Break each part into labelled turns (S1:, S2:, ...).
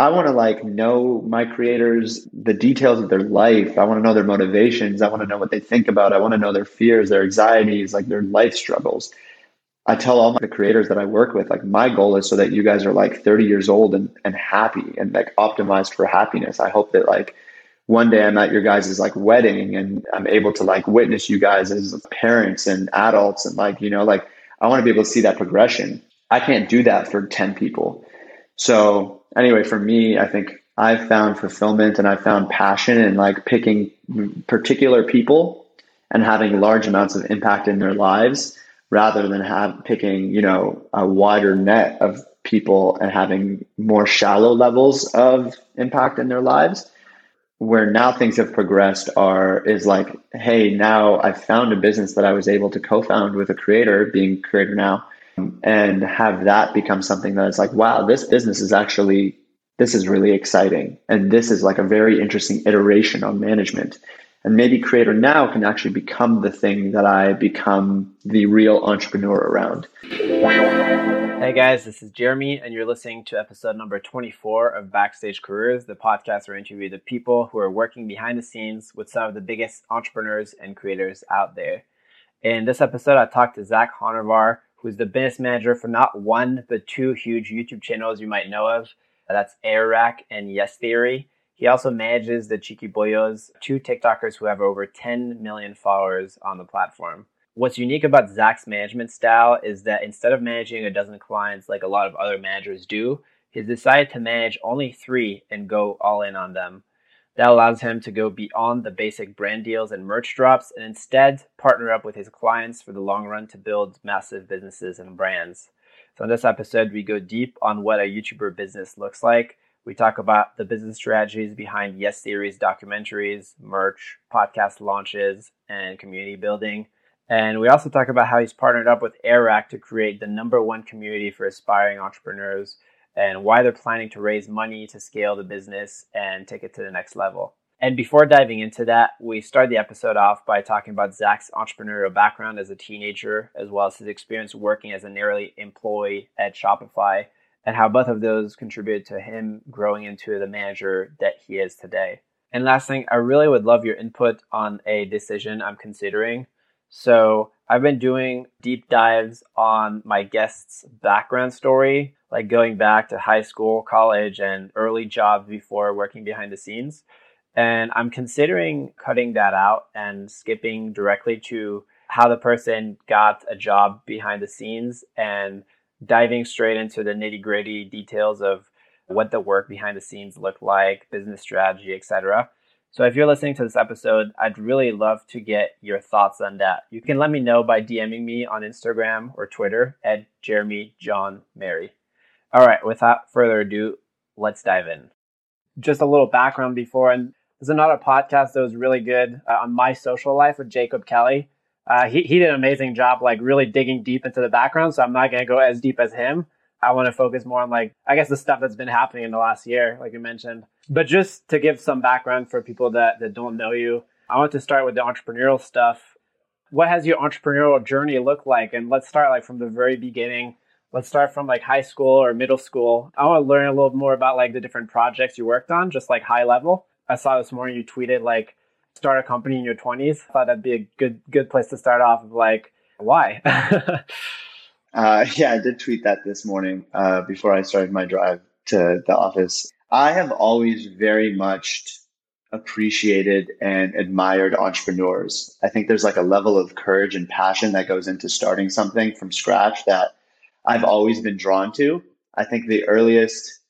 S1: I want to like know my creators, the details of their life. I want to know their motivations. I want to know what they think about. I want to know their fears, their anxieties, like their life struggles. I tell all my creators that I work with, like my goal is so that you guys are like 30 years old and, and happy and like optimized for happiness. I hope that like one day I'm at your guys' like wedding and I'm able to like witness you guys as parents and adults and like, you know, like I want to be able to see that progression. I can't do that for 10 people. So anyway, for me, I think I've found fulfillment and I've found passion in like picking particular people and having large amounts of impact in their lives rather than have picking, you know, a wider net of people and having more shallow levels of impact in their lives. Where now things have progressed are is like, hey, now I've found a business that I was able to co-found with a creator, being creator now, and have that become something that is like, wow, this business is actually, this is really exciting. And this is like a very interesting iteration on management. And maybe Creator Now can actually become the thing that I become the real entrepreneur around.
S2: Hey guys, this is Jeremy, and you're listening to episode number 24 of Backstage Careers, the podcast where I interview the people who are working behind the scenes with some of the biggest entrepreneurs and creators out there. In this episode, I talked to Zack Honarvar, who's the business manager for not one, but two huge YouTube channels you might know of. Uh, that's Airrack and Yes Theory. He also manages the Cheeky Boyos, two TikTokers who have over 10 million followers on the platform. What's unique about Zack's management style is that instead of managing a dozen clients like a lot of other managers do, he's decided to manage only three and go all in on them. That allows him to go beyond the basic brand deals and merch drops and instead partner up with his clients for the long run to build massive businesses and brands. So, in this episode, we go deep on what a YouTuber business looks like. We talk about the business strategies behind Yes Theory documentaries, merch, podcast launches, and community building. And we also talk about how he's partnered up with Airrack to create the number one community for aspiring entrepreneurs and why they're planning to raise money to scale the business and take it to the next level. And before diving into that, we start the episode off by talking about Zack's entrepreneurial background as a teenager, as well as his experience working as an early employee at Shopify, and how both of those contributed to him growing into the manager that he is today. And last thing, I really would love your input on a decision I'm considering. So I've been doing deep dives on my guest's background story, like going back to high school, college, and early jobs before working behind the scenes. And I'm considering cutting that out and skipping directly to how the person got a job behind the scenes and diving straight into the nitty gritty details of what the work behind the scenes looked like, business strategy, etc. So if you're listening to this episode, I'd really love to get your thoughts on that. You can let me know by DMing me on Instagram or Twitter at Jeremy John Mary. All right, without further ado, let's dive in. Just a little background before, and there's another podcast that was really good uh, on my social life with Jacob Kelly. Uh, he, he did an amazing job, like really digging deep into the background. So I'm not going to go as deep as him. I want to focus more on like, I guess the stuff that's been happening in the last year, like you mentioned. But just to give some background for people that, that don't know you, I want to start with the entrepreneurial stuff. What has your entrepreneurial journey looked like? And let's start like from the very beginning. Let's start from like high school or middle school. I want to learn a little more about like the different projects you worked on, just like high level. I saw this morning you tweeted like start a company in your 20s. I thought that'd be a good good place to start off of like why?
S1: uh, yeah, I did tweet that this morning uh, before I started my drive to the office. I have always very much appreciated and admired entrepreneurs. I think there's like a level of courage and passion that goes into starting something from scratch that I've always been drawn to. I think the earliest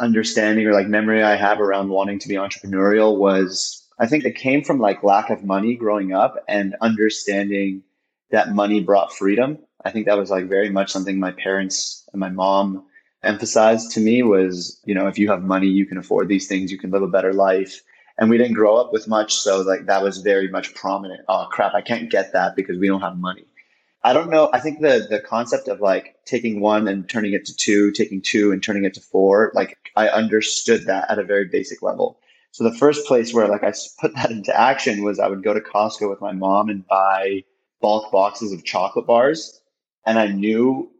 S1: understanding or like memory I have around wanting to be entrepreneurial was I think it came from like lack of money growing up and understanding that money brought freedom. I think that was like very much something my parents and my mom emphasized to me was, you know, if you have money, you can afford these things, you can live a better life. And we didn't grow up with much. So like that was very much prominent. Oh crap, I can't get that because we don't have money. I don't know. I think the the concept of like taking one and turning it to two, taking two and turning it to four, like I understood that at a very basic level. So the first place where like I put that into action was I would go to Costco with my mom and buy bulk boxes of chocolate bars. And I knew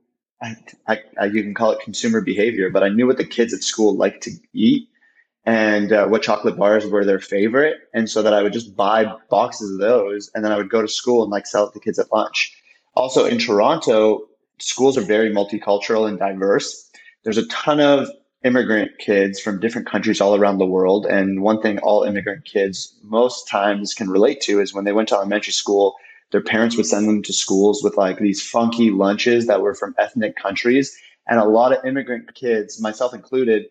S1: I, I, I, you can call it consumer behavior, but I knew what the kids at school liked to eat and uh, what chocolate bars were their favorite. And so that I would just buy boxes of those and then I would go to school and like sell it to kids at lunch. Also in Toronto, schools are very multicultural and diverse. There's a ton of immigrant kids from different countries all around the world. And one thing all immigrant kids most times can relate to is when they went to elementary school, their parents would send them to schools with like these funky lunches that were from ethnic countries. And a lot of immigrant kids, myself included,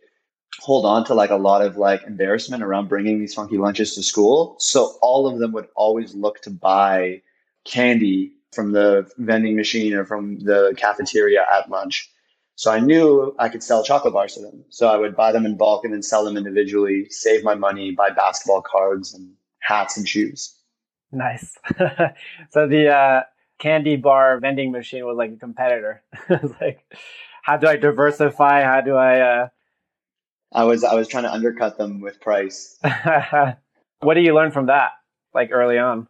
S1: hold on to like a lot of like embarrassment around bringing these funky lunches to school. So all of them would always look to buy candy from the vending machine or from the cafeteria at lunch. So I knew I could sell chocolate bars to them. So I would buy them in bulk and then sell them individually, save my money, buy basketball cards and hats and shoes.
S2: Nice. so the uh, candy bar vending machine was like a competitor. like, how do I diversify? How do I? Uh...
S1: I was I was trying to undercut them with price.
S2: what do you learn from that? Like early on.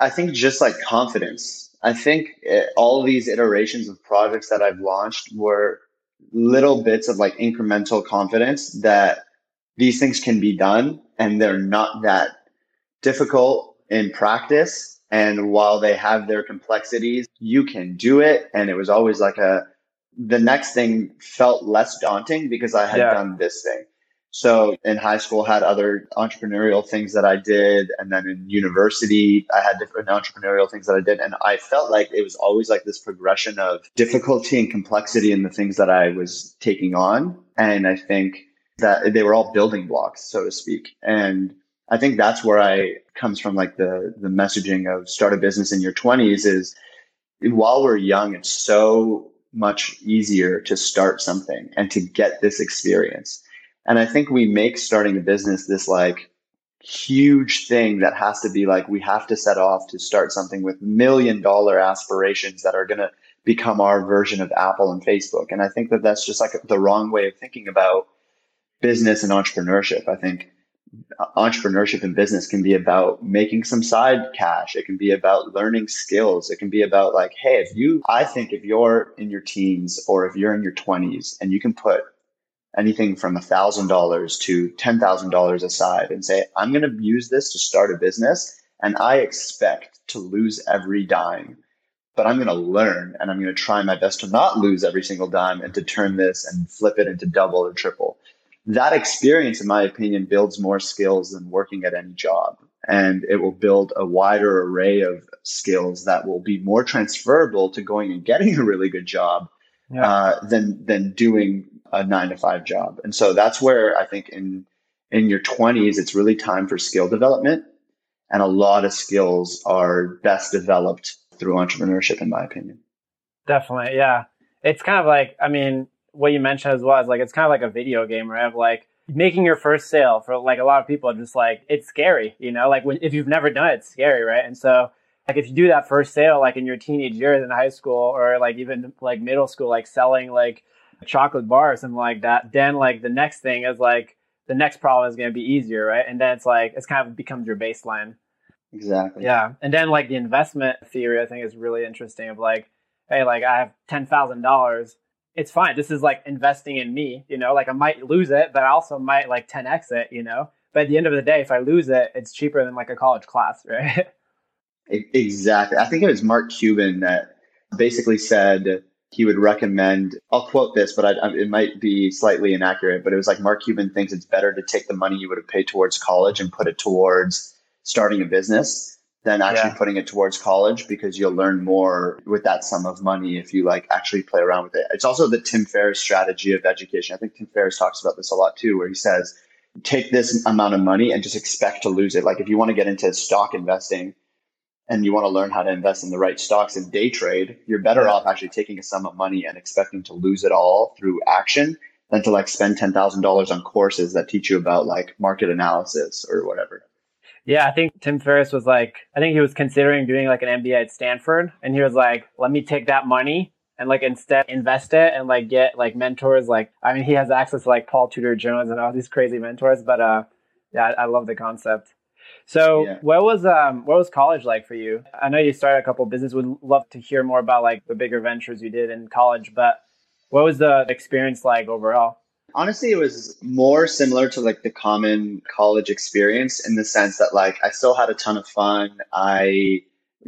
S1: I think just like confidence. I think it, all these iterations of projects that I've launched were little bits of like incremental confidence that these things can be done and they're not that difficult in practice. And while they have their complexities, you can do it. And it was always like a, the next thing felt less daunting because I had yeah. done this thing. So in high school, had other entrepreneurial things that I did. And then in university, I had different entrepreneurial things that I did. And I felt like it was always like this progression of difficulty and complexity in the things that I was taking on. And I think that they were all building blocks, so to speak. And I think that's where I comes from like the the messaging of start a business in your 20s is while we're young it's so much easier to start something and to get this experience. And I think we make starting a business this like huge thing that has to be like we have to set off to start something with million dollar aspirations that are going to become our version of Apple and Facebook. And I think that that's just like the wrong way of thinking about business and entrepreneurship. I think uh, entrepreneurship and business can be about making some side cash. It can be about learning skills. It can be about like, hey, if you, I think if you're in your teens or if you're in your 20s and you can put anything from $1,000 to $10,000 aside and say, I'm going to use this to start a business and I expect to lose every dime. But I'm going to learn and I'm going to try my best to not lose every single dime and to turn this and flip it into double or triple that experience, in my opinion, builds more skills than working at any job. And it will build a wider array of skills that will be more transferable to going and getting a really good job yeah. uh, than than doing a nine to five job. And so that's where I think in in your twenties, it's really time for skill development. And a lot of skills are best developed through entrepreneurship, in my opinion.
S2: Definitely, yeah. It's kind of like, I mean, what you mentioned as well is like it's kind of like a video game, right? Of like making your first sale for like a lot of people, just like it's scary, you know. Like when, if you've never done it, it's scary, right? And so like if you do that first sale, like in your teenage years in high school or like even like middle school, like selling like chocolate bar or something like that, then like the next thing is like the next problem is going to be easier, right? And then it's like it's kind of becomes your baseline.
S1: Exactly.
S2: Yeah, and then like the investment theory, I think is really interesting. Of like, hey, like I have ten thousand dollars it's fine. This is like investing in me, you know, like I might lose it, but I also might like 10x it, you know. But at the end of the day, if I lose it, it's cheaper than like a college class, right?
S1: Exactly. I think it was Mark Cuban that basically said he would recommend, I'll quote this, but I, it might be slightly inaccurate, but it was like Mark Cuban thinks it's better to take the money you would have paid towards college and put it towards starting a business than actually yeah. putting it towards college because you'll learn more with that sum of money if you like actually play around with it. It's also the Tim Ferriss strategy of education. I think Tim Ferriss talks about this a lot too, where he says, take this amount of money and just expect to lose it. Like if you want to get into stock investing and you want to learn how to invest in the right stocks and day trade, you're better yeah. off actually taking a sum of money and expecting to lose it all through action than to like spend $10,000 on courses that teach you about like market analysis or whatever.
S2: Yeah, I think Tim Ferriss was like, I think he was considering doing like an MBA at Stanford, and he was like, let me take that money and like instead invest it and like get like mentors. Like, I mean, he has access to like Paul Tudor Jones and all these crazy mentors, but uh, yeah, I, I love the concept. So, yeah. what was um, what was college like for you? I know you started a couple of business. Would love to hear more about like the bigger ventures you did in college, but What was the experience like overall?
S1: Honestly, it was more similar to like the common college experience in the sense that like I still had a ton of fun. I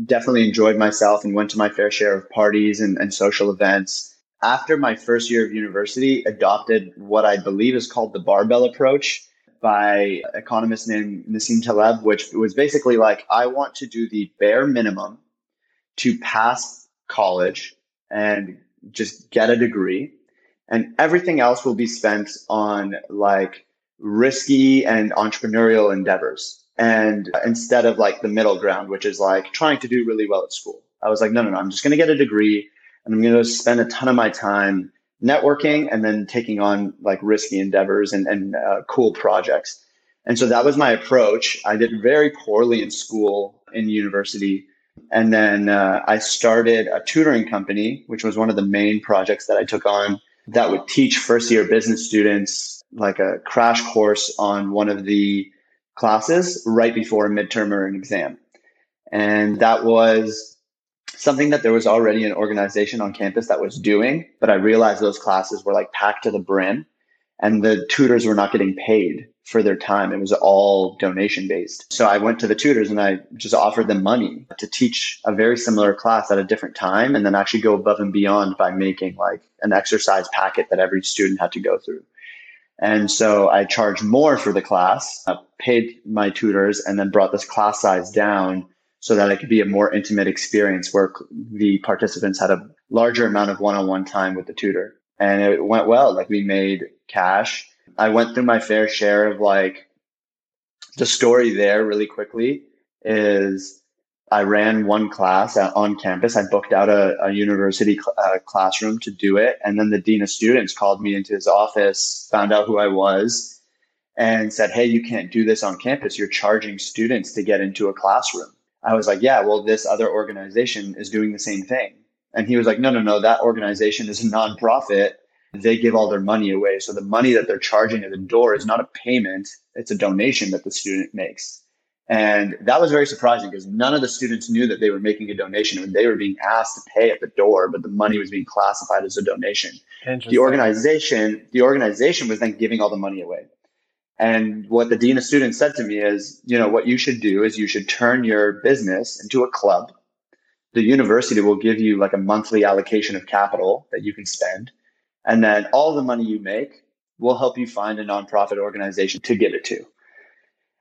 S1: definitely enjoyed myself and went to my fair share of parties and, and social events. After my first year of university, adopted what I believe is called the barbell approach by economist named Nassim Taleb, which was basically like, I want to do the bare minimum to pass college and just get a degree. And everything else will be spent on like risky and entrepreneurial endeavors. And instead of like the middle ground, which is like trying to do really well at school, I was like, no, no, no, I'm just going to get a degree and I'm going to spend a ton of my time networking and then taking on like risky endeavors and, and uh, cool projects. And so that was my approach. I did very poorly in school, in university. And then uh, I started a tutoring company, which was one of the main projects that I took on that would teach first year business students like a crash course on one of the classes right before a midterm or an exam. And that was something that there was already an organization on campus that was doing, but I realized those classes were like packed to the brim and the tutors were not getting paid for their time. It was all donation based. So I went to the tutors and I just offered them money to teach a very similar class at a different time and then actually go above and beyond by making like an exercise packet that every student had to go through. And so I charged more for the class, uh, paid my tutors, and then brought this class size down so that it could be a more intimate experience where the participants had a larger amount of one-on-one time with the tutor. And it went well. Like we made cash. I went through my fair share of like the story there really quickly is i ran one class on campus. I booked out a, a university cl- uh, classroom to do it. And then the dean of students called me into his office found out who i was and said hey you can't do this on campus. You're charging students to get into a classroom I was like, yeah, well, this other organization is doing the same thing. And he was like, no, no, no, that organization is a nonprofit. They give all their money away. So the money that they're charging at the door is not a payment, it's a donation that the student makes. And that was very surprising because none of the students knew that they were making a donation when they were being asked to pay at the door, but the money was being classified as a donation. The organization, the organization was then giving all the money away. And what the dean of students said to me is, you know, what you should do is you should turn your business into a club. The university will give you like a monthly allocation of capital that you can spend. And then all the money you make will help you find a nonprofit organization to give it to.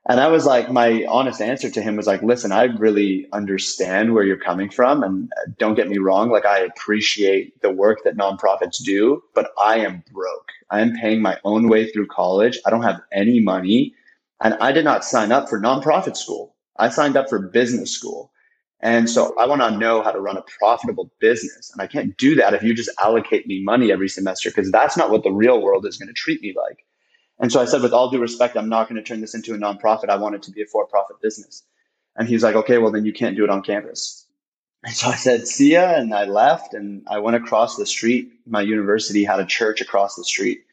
S1: And I was like, my honest answer to him was like, listen, I really understand where you're coming from. And uh, don't get me wrong, like, I appreciate the work that nonprofits do, but I am broke. I am paying my own way through college. I don't have any money. And I did not sign up for nonprofit school. I signed up for business school. And so I want to know how to run a profitable business. And I can't do that if you just allocate me money every semester because that's not what the real world is going to treat me like. And so I said, with all due respect, I'm not going to turn this into a nonprofit. I want it to be a for profit business. And he's like, okay, well, then you can't do it on campus. And so I said, see ya. And I left and I went across the street. My university had a church across the street.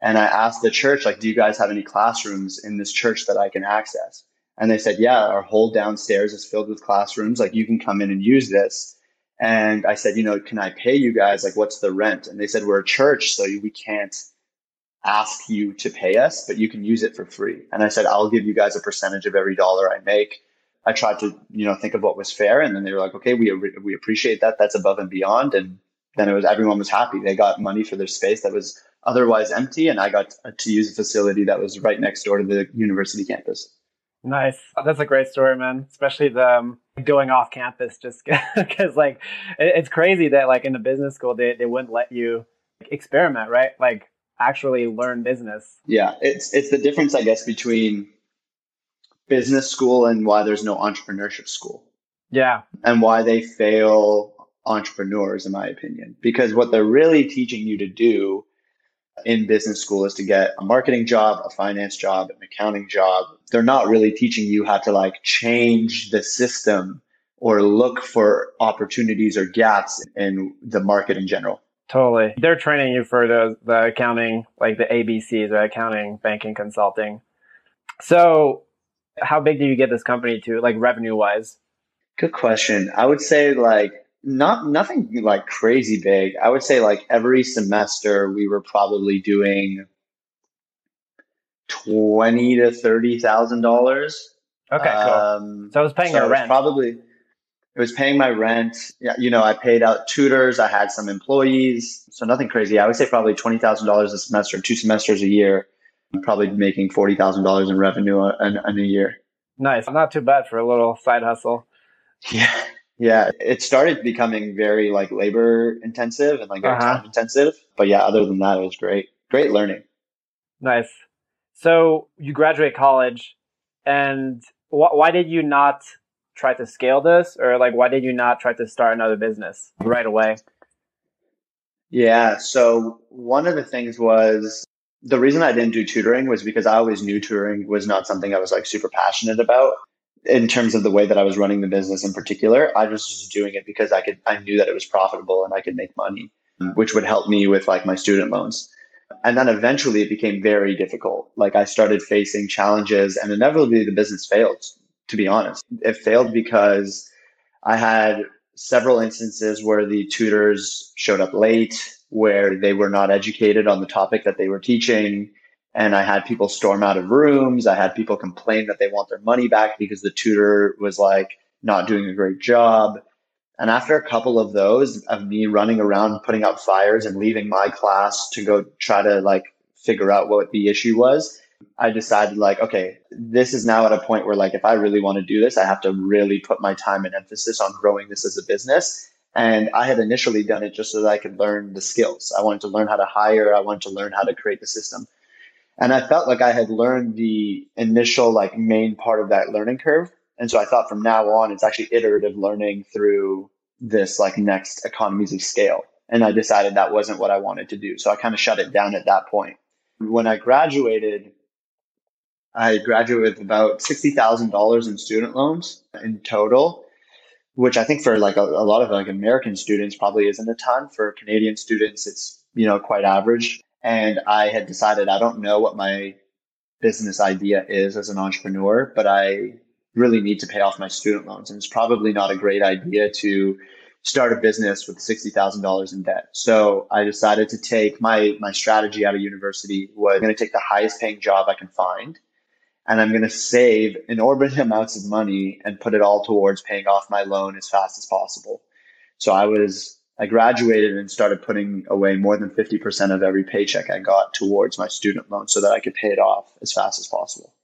S1: And I asked the church, like, do you guys have any classrooms in this church that I can access? And they said, yeah, our whole downstairs is filled with classrooms. Like, you can come in and use this. And I said, you know, can I pay you guys? Like, what's the rent? And they said, we're a church, so we can't ask you to pay us, but you can use it for free. And I said, I'll give you guys a percentage of every dollar I make. I tried to, you know, think of what was fair. And then they were like, okay, we, we appreciate that. That's above and beyond. And then it was, everyone was happy. They got money for their space that was otherwise empty. And I got to use a facility that was right next door to the university campus.
S2: Nice. That's a great story, man. Especially the um, going off campus, just because like it's crazy that like in the business school they they wouldn't let you experiment, right? Like actually learn business.
S1: Yeah, it's it's the difference, I guess, between business school and why there's no entrepreneurship school.
S2: Yeah,
S1: and why they fail entrepreneurs, in my opinion, because what they're really teaching you to do in business school is to get a marketing job, a finance job, an accounting job. They're not really teaching you how to like change the system or look for opportunities or gaps in the market in general.
S2: Totally. They're training you for the, the accounting, like the ABCs, or accounting, banking, consulting. So, how big do you get this company to, like revenue wise?
S1: Good question. I would say, like, Not nothing like crazy big. I would say like every semester we were probably doing twenty to thirty thousand dollars.
S2: Okay, cool. Um, so I was paying so your rent.
S1: Probably it was paying my rent. Yeah, you know, I paid out tutors. I had some employees, so nothing crazy. I would say probably twenty thousand dollars a semester, two semesters a year. I'm probably making forty thousand dollars in revenue in, in a year.
S2: Nice, not too bad for a little side hustle.
S1: Yeah, yeah. It started becoming very like labor intensive and like uh-huh. time intensive, but yeah, other than that, it was great. Great learning.
S2: Nice. So you graduate college, and wh- why did you not try to scale this, or like why did you not try to start another business right away?
S1: Yeah. So one of the things was the reason I didn't do tutoring was because I always knew tutoring was not something I was like super passionate about in terms of the way that I was running the business in particular. I was just doing it because I could, I knew that it was profitable and I could make money, which would help me with like my student loans. And then eventually it became very difficult. Like I started facing challenges and inevitably the business failed, to be honest. It failed because I had several instances where the tutors showed up late where they were not educated on the topic that they were teaching. And I had people storm out of rooms. I had people complain that they want their money back because the tutor was like not doing a great job. And after a couple of those of me running around putting out fires and leaving my class to go try to like figure out what the issue was, I decided like, okay, this is now at a point where like if I really want to do this, I have to really put my time and emphasis on growing this as a business and I had initially done it just so that I could learn the skills. I wanted to learn how to hire. I wanted to learn how to create the system. And I felt like I had learned the initial like main part of that learning curve. And so I thought from now on, it's actually iterative learning through this like next economies of scale. And I decided that wasn't what I wanted to do. So I kind of shut it down at that point. When I graduated, I graduated with about $60,000 in student loans in total which I think for like a, a, lot of like American students probably isn't a ton. For Canadian students, it's you know quite average. And I had decided I don't know what my business idea is as an entrepreneur, but I really need to pay off my student loans, and it's probably not a great idea to start a business with sixty thousand dollars in debt. So I decided to take my my strategy out of university was going to take the highest paying job I can find and I'm going to save inordinate amounts of money and put it all towards paying off my loan as fast as possible. So I was, I graduated and started putting away more than 50% of every paycheck I got towards my student loan so that I could pay it off as fast as possible.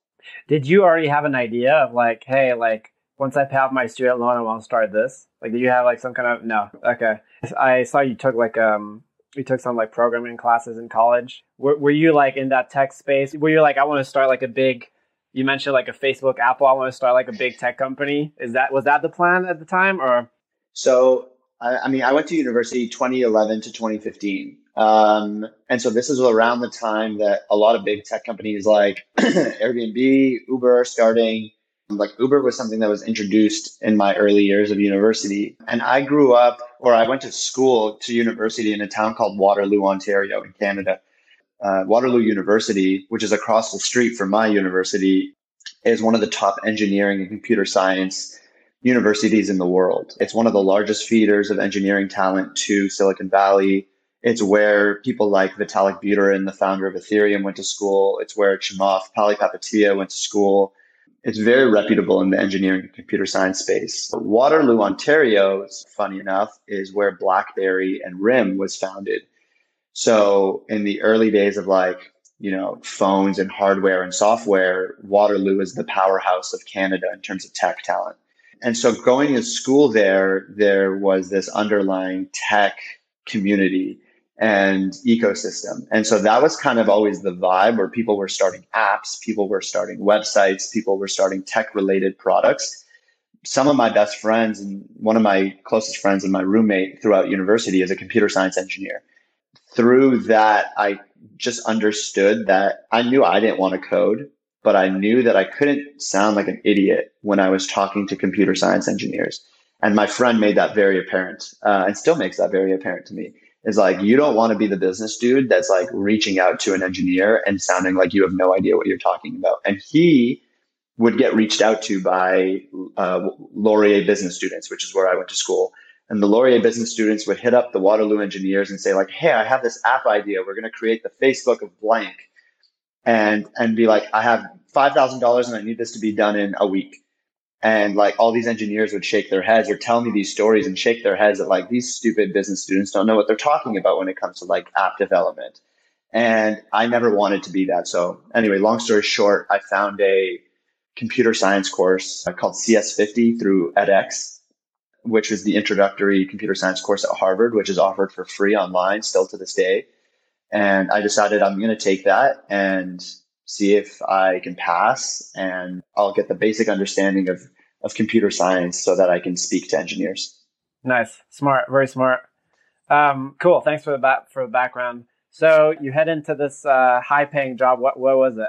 S2: Did you already have an idea of like, hey, like once I pay off my student loan, I want to start this? Like, did you have like some kind of, no. Okay. I saw you took like, um, you took some like programming classes in college. Were, were you like in that tech space? Were you like, I want to start like a big you mentioned like a Facebook, Apple. I want to start like a big tech company. Is that was that the plan at the time, or?
S1: So I, I mean, I went to university 2011 to 2015, um, and so this is around the time that a lot of big tech companies like Airbnb, Uber starting. Like Uber was something that was introduced in my early years of university, and I grew up, or I went to school to university in a town called Waterloo, Ontario, in Canada uh, Waterloo University, which is across the street from my university, is one of the top engineering and computer science universities in the world. It's one of the largest feeders of engineering talent to Silicon Valley. It's where people like Vitalik Buterin, the founder of Ethereum, went to school. It's where Chamath Palihapitiya went to school. It's very reputable in the engineering and computer science space. Waterloo, Ontario, funny enough, is where BlackBerry and RIM was founded. So in the early days of like, you know, phones and hardware and software, Waterloo is the powerhouse of Canada in terms of tech talent. And so going to school there, there was this underlying tech community and ecosystem. And so that was kind of always the vibe where people were starting apps, people were starting websites, people were starting tech related products. Some of my best friends and one of my closest friends and my roommate throughout university is a computer science engineer through that, I just understood that I knew I didn't want to code, but I knew that I couldn't sound like an idiot when I was talking to computer science engineers. And my friend made that very apparent uh, and still makes that very apparent to me. Is like, you don't want to be the business dude that's like reaching out to an engineer and sounding like you have no idea what you're talking about. And he would get reached out to by uh, Laurier business students, which is where I went to school And the Laurier business students would hit up the Waterloo engineers and say, like, hey, I have this app idea. We're going to create the Facebook of blank. And, and be like, I have $5,000 and I need this to be done in a week. And like all these engineers would shake their heads or tell me these stories and shake their heads that like these stupid business students don't know what they're talking about when it comes to like app development. And I never wanted to be that. So anyway, long story short, I found a computer science course called CS50 through edX, which was the introductory computer science course at Harvard, which is offered for free online still to this day. And I decided I'm going to take that and see if I can pass and I'll get the basic understanding of, of computer science so that I can speak to engineers.
S2: Nice. Smart. Very smart. Um, cool. Thanks for the back, for the background. So you head into this uh, high paying job. What, what was it?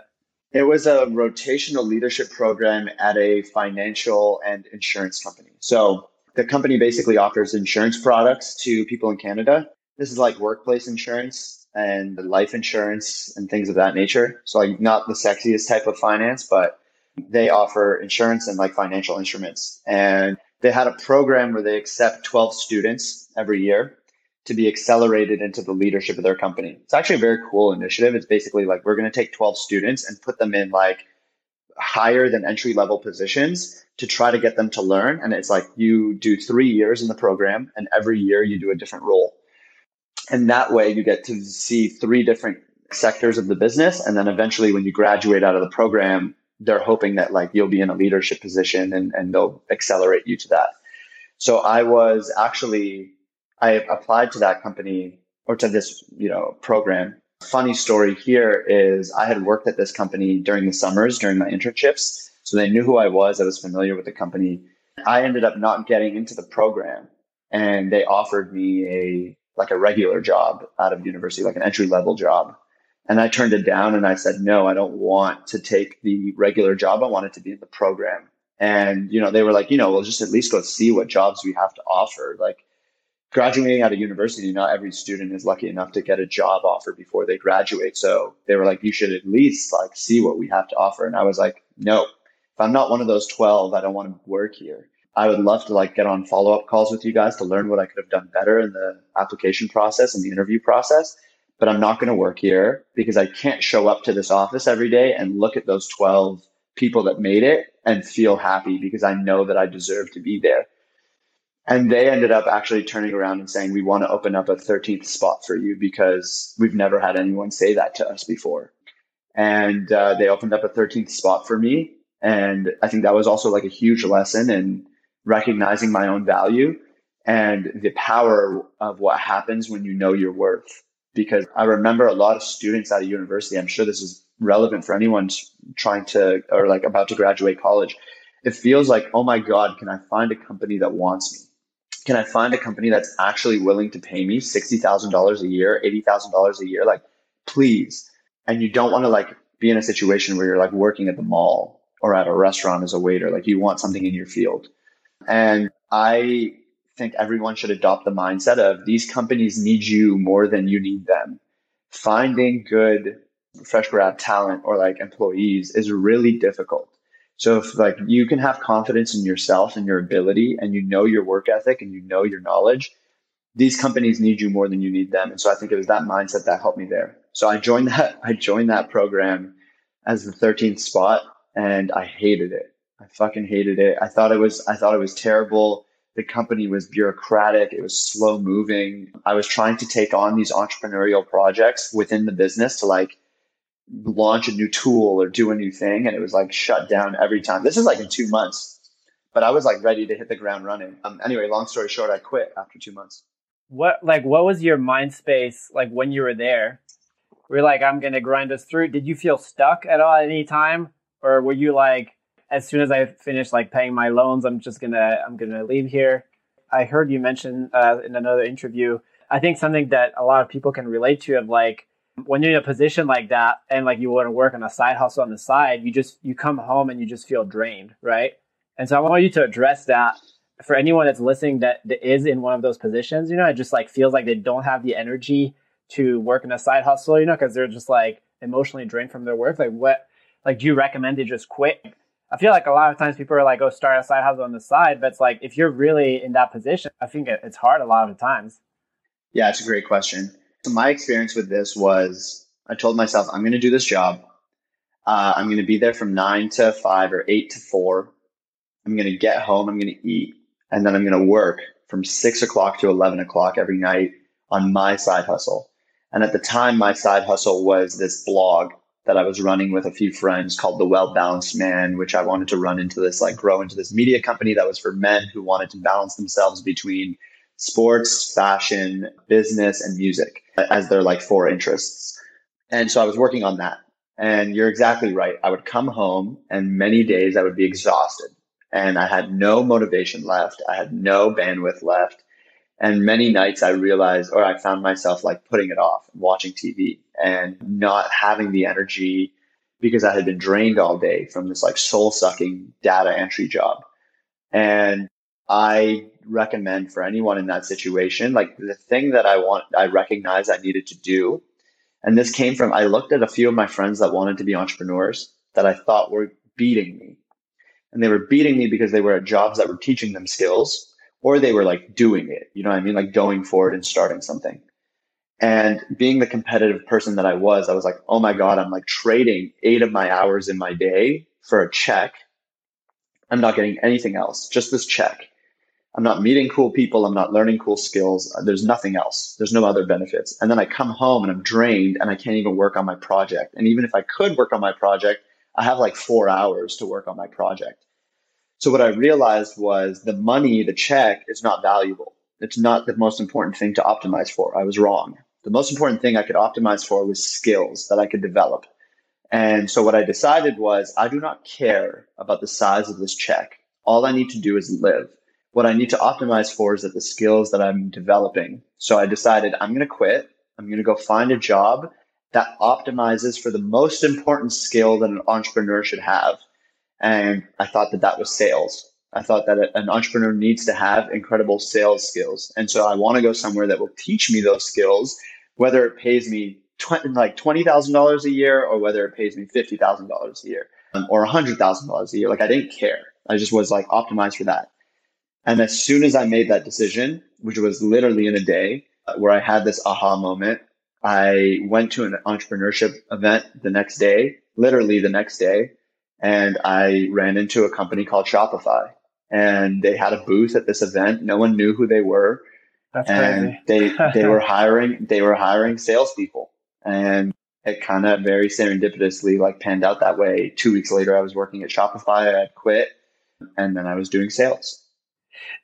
S1: It was a rotational leadership program at a financial and insurance company. So the company basically offers insurance products to people in Canada. This is like workplace insurance and life insurance and things of that nature. So like not the sexiest type of finance, but they offer insurance and like financial instruments. And they had a program where they accept 12 students every year to be accelerated into the leadership of their company. It's actually a very cool initiative. It's basically like we're going to take 12 students and put them in like higher than entry level positions to try to get them to learn. And it's like you do three years in the program, and every year you do a different role. And that way you get to see three different sectors of the business. And then eventually, when you graduate out of the program, they're hoping that like you'll be in a leadership position and, and they'll accelerate you to that. So I was actually I applied to that company or to this, you know, program. Funny story here is I had worked at this company during the summers during my internships. So they knew who I was. I was familiar with the company. I ended up not getting into the program and they offered me a like a regular job out of university, like an entry level job. And I turned it down and I said, no, I don't want to take the regular job. I wanted to be in the program. And, you know, they were like, you know, we'll just at least go see what jobs we have to offer. Like, graduating out of university, not every student is lucky enough to get a job offer before they graduate. So they were like, you should at least like see what we have to offer. And I was like, no, if I'm not one of those 12, I don't want to work here. I would love to like get on follow up calls with you guys to learn what I could have done better in the application process and the interview process. But I'm not going to work here because I can't show up to this office every day and look at those 12 people that made it and feel happy because I know that I deserve to be there. And they ended up actually turning around and saying, we want to open up a 13th spot for you because we've never had anyone say that to us before. And uh, they opened up a 13th spot for me. And I think that was also like a huge lesson in recognizing my own value and the power of what happens when you know your worth. Because I remember a lot of students out of university, I'm sure this is relevant for anyone trying to or like about to graduate college. It feels like, oh my God, can I find a company that wants me? Can I find a company that's actually willing to pay me $60,000 a year, $80,000 a year? Like, please. And you don't want to like be in a situation where you're like working at the mall or at a restaurant as a waiter. Like you want something in your field. And I think everyone should adopt the mindset of these companies need you more than you need them. Finding good fresh grad talent or like employees is really difficult. So if like you can have confidence in yourself and your ability and you know your work ethic and you know your knowledge, these companies need you more than you need them. And so I think it was that mindset that helped me there. So I joined that I joined that program as the 13th spot and I hated it. I fucking hated it. I thought it was I thought it was terrible. The company was bureaucratic, it was slow moving. I was trying to take on these entrepreneurial projects within the business to like launch a new tool or do a new thing and it was like shut down every time. This is like in two months. But i was like ready to hit the ground running. Um, anyway long story short i quit after two months.
S2: What like what was your mind space like when you were there? Were like i'm gonna grind this through did you feel stuck at all at any time? Or were you like as soon as i finish like paying my loans i'm just gonna i'm gonna leave here i heard you mention uh, in another interview i think something that a lot of people can relate to of like when you're in a position like that and like you want to work on a side hustle on the side, you just you come home and you just feel drained, right? And so I want you to address that for anyone that's listening that, that is in one of those positions, you know, it just like feels like they don't have the energy to work in a side hustle, you know, because they're just like emotionally drained from their work. Like what like do you recommend they just quit? I feel like a lot of times people are like, "Oh, start a side hustle on the side," but it's like if you're really in that position, I think it's hard a lot of the times.
S1: Yeah, it's a great question. My experience with this was I told myself I'm going to do this job. Uh, I'm going to be there from nine to five or eight to four. I'm going to get home. I'm going to eat, and then I'm going to work from six o'clock to eleven o'clock every night on my side hustle. And at the time, my side hustle was this blog that I was running with a few friends called The Well Balanced Man, which I wanted to run into this, like grow into this media company that was for men who wanted to balance themselves between sports, fashion, business, and music as their like four interests. And so I was working on that. And you're exactly right. I would come home and many days I would be exhausted and I had no motivation left. I had no bandwidth left. And many nights I realized, or I found myself like putting it off, watching TV and not having the energy because I had been drained all day from this like soul sucking data entry job. And I recommend for anyone in that situation, like the thing that I want, I recognize I needed to do. And this came from, I looked at a few of my friends that wanted to be entrepreneurs that I thought were beating me. And they were beating me because they were at jobs that were teaching them skills or they were like doing it. You know what I mean? Like going forward and starting something. And being the competitive person that I was, I was like, oh my God, I'm like trading eight of my hours in my day for a check. I'm not getting anything else, just this check. I'm not meeting cool people. I'm not learning cool skills. There's nothing else. There's no other benefits. And then I come home and I'm drained and I can't even work on my project. And even if I could work on my project, I have like four hours to work on my project. So what I realized was the money, the check is not valuable. It's not the most important thing to optimize for. I was wrong. The most important thing I could optimize for was skills that I could develop. And so what I decided was I do not care about the size of this check. All I need to do is live what I need to optimize for is that the skills that I'm developing. So I decided I'm going to quit. I'm going to go find a job that optimizes for the most important skill that an entrepreneur should have. And I thought that that was sales. I thought that an entrepreneur needs to have incredible sales skills. And so I want to go somewhere that will teach me those skills, whether it pays me tw- like $20,000 a year or whether it pays me $50,000 a year um, or $100,000 a year. Like I didn't care. I just was like optimized for that. And as soon as I made that decision, which was literally in a day, uh, where I had this aha moment, I went to an entrepreneurship event the next day, literally the next day, and I ran into a company called Shopify. And they had a booth at this event. No one knew who they were.
S2: That's
S1: and they they were hiring they were hiring salespeople. And it kind of very serendipitously like panned out that way. Two weeks later I was working at Shopify, I had quit, and then I was doing sales.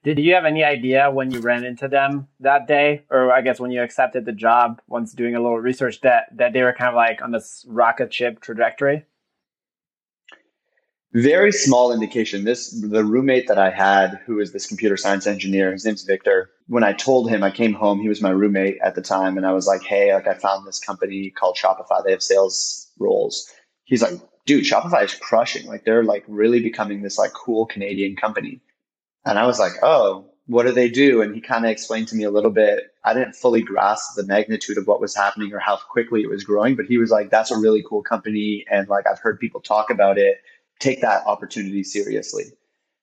S2: Did you have any idea when you ran into them that day, or I guess when you accepted the job, once doing a little research, that that they were kind of like on this rocket ship trajectory?
S1: Very small indication. This the roommate that I had, who is this computer science engineer, his name's Victor. When I told him I came home, he was my roommate at the time, and I was like, "Hey, like I found this company called Shopify. They have sales roles." He's like, "Dude, Shopify is crushing. Like they're like really becoming this like cool Canadian company." And I was like, oh, what do they do? And he kind of explained to me a little bit. I didn't fully grasp the magnitude of what was happening or how quickly it was growing, but he was like, that's a really cool company. And like, I've heard people talk about it. Take that opportunity seriously.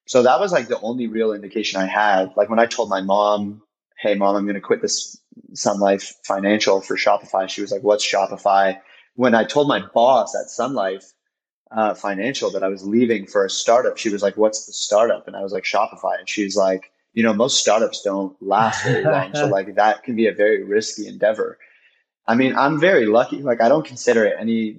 S1: So that was like the only real indication I had. Like when I told my mom, hey, mom, I'm going to quit this Sun Life Financial for Shopify, she was like, what's Shopify? When I told my boss at Sun Life, uh, financial that I was leaving for a startup. She was like, "What's the startup?" And I was like, "Shopify." And she's like, "You know, most startups don't last very long, so like that can be a very risky endeavor." I mean, I'm very lucky. Like, I don't consider it any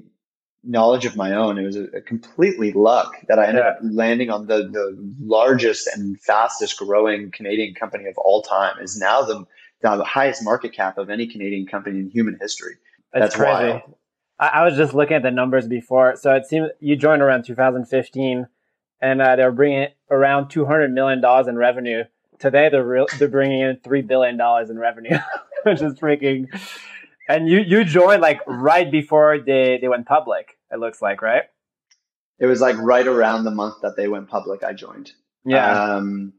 S1: knowledge of my own. It was a, a completely luck that I ended yeah. up landing on the the largest and fastest growing Canadian company of all time. Is now the the highest market cap of any Canadian company in human history.
S2: That's, That's crazy. Wild. I, I, was just looking at the numbers before. So it seems you joined around 2015, and uh, they were bringing around 200 million dollars in revenue. Today they're real, they're bringing in three billion dollars in revenue, which is freaking. And you you joined like right before they they went public. It looks like right.
S1: It was like right around the month that they went public. I joined.
S2: Yeah.
S1: Um,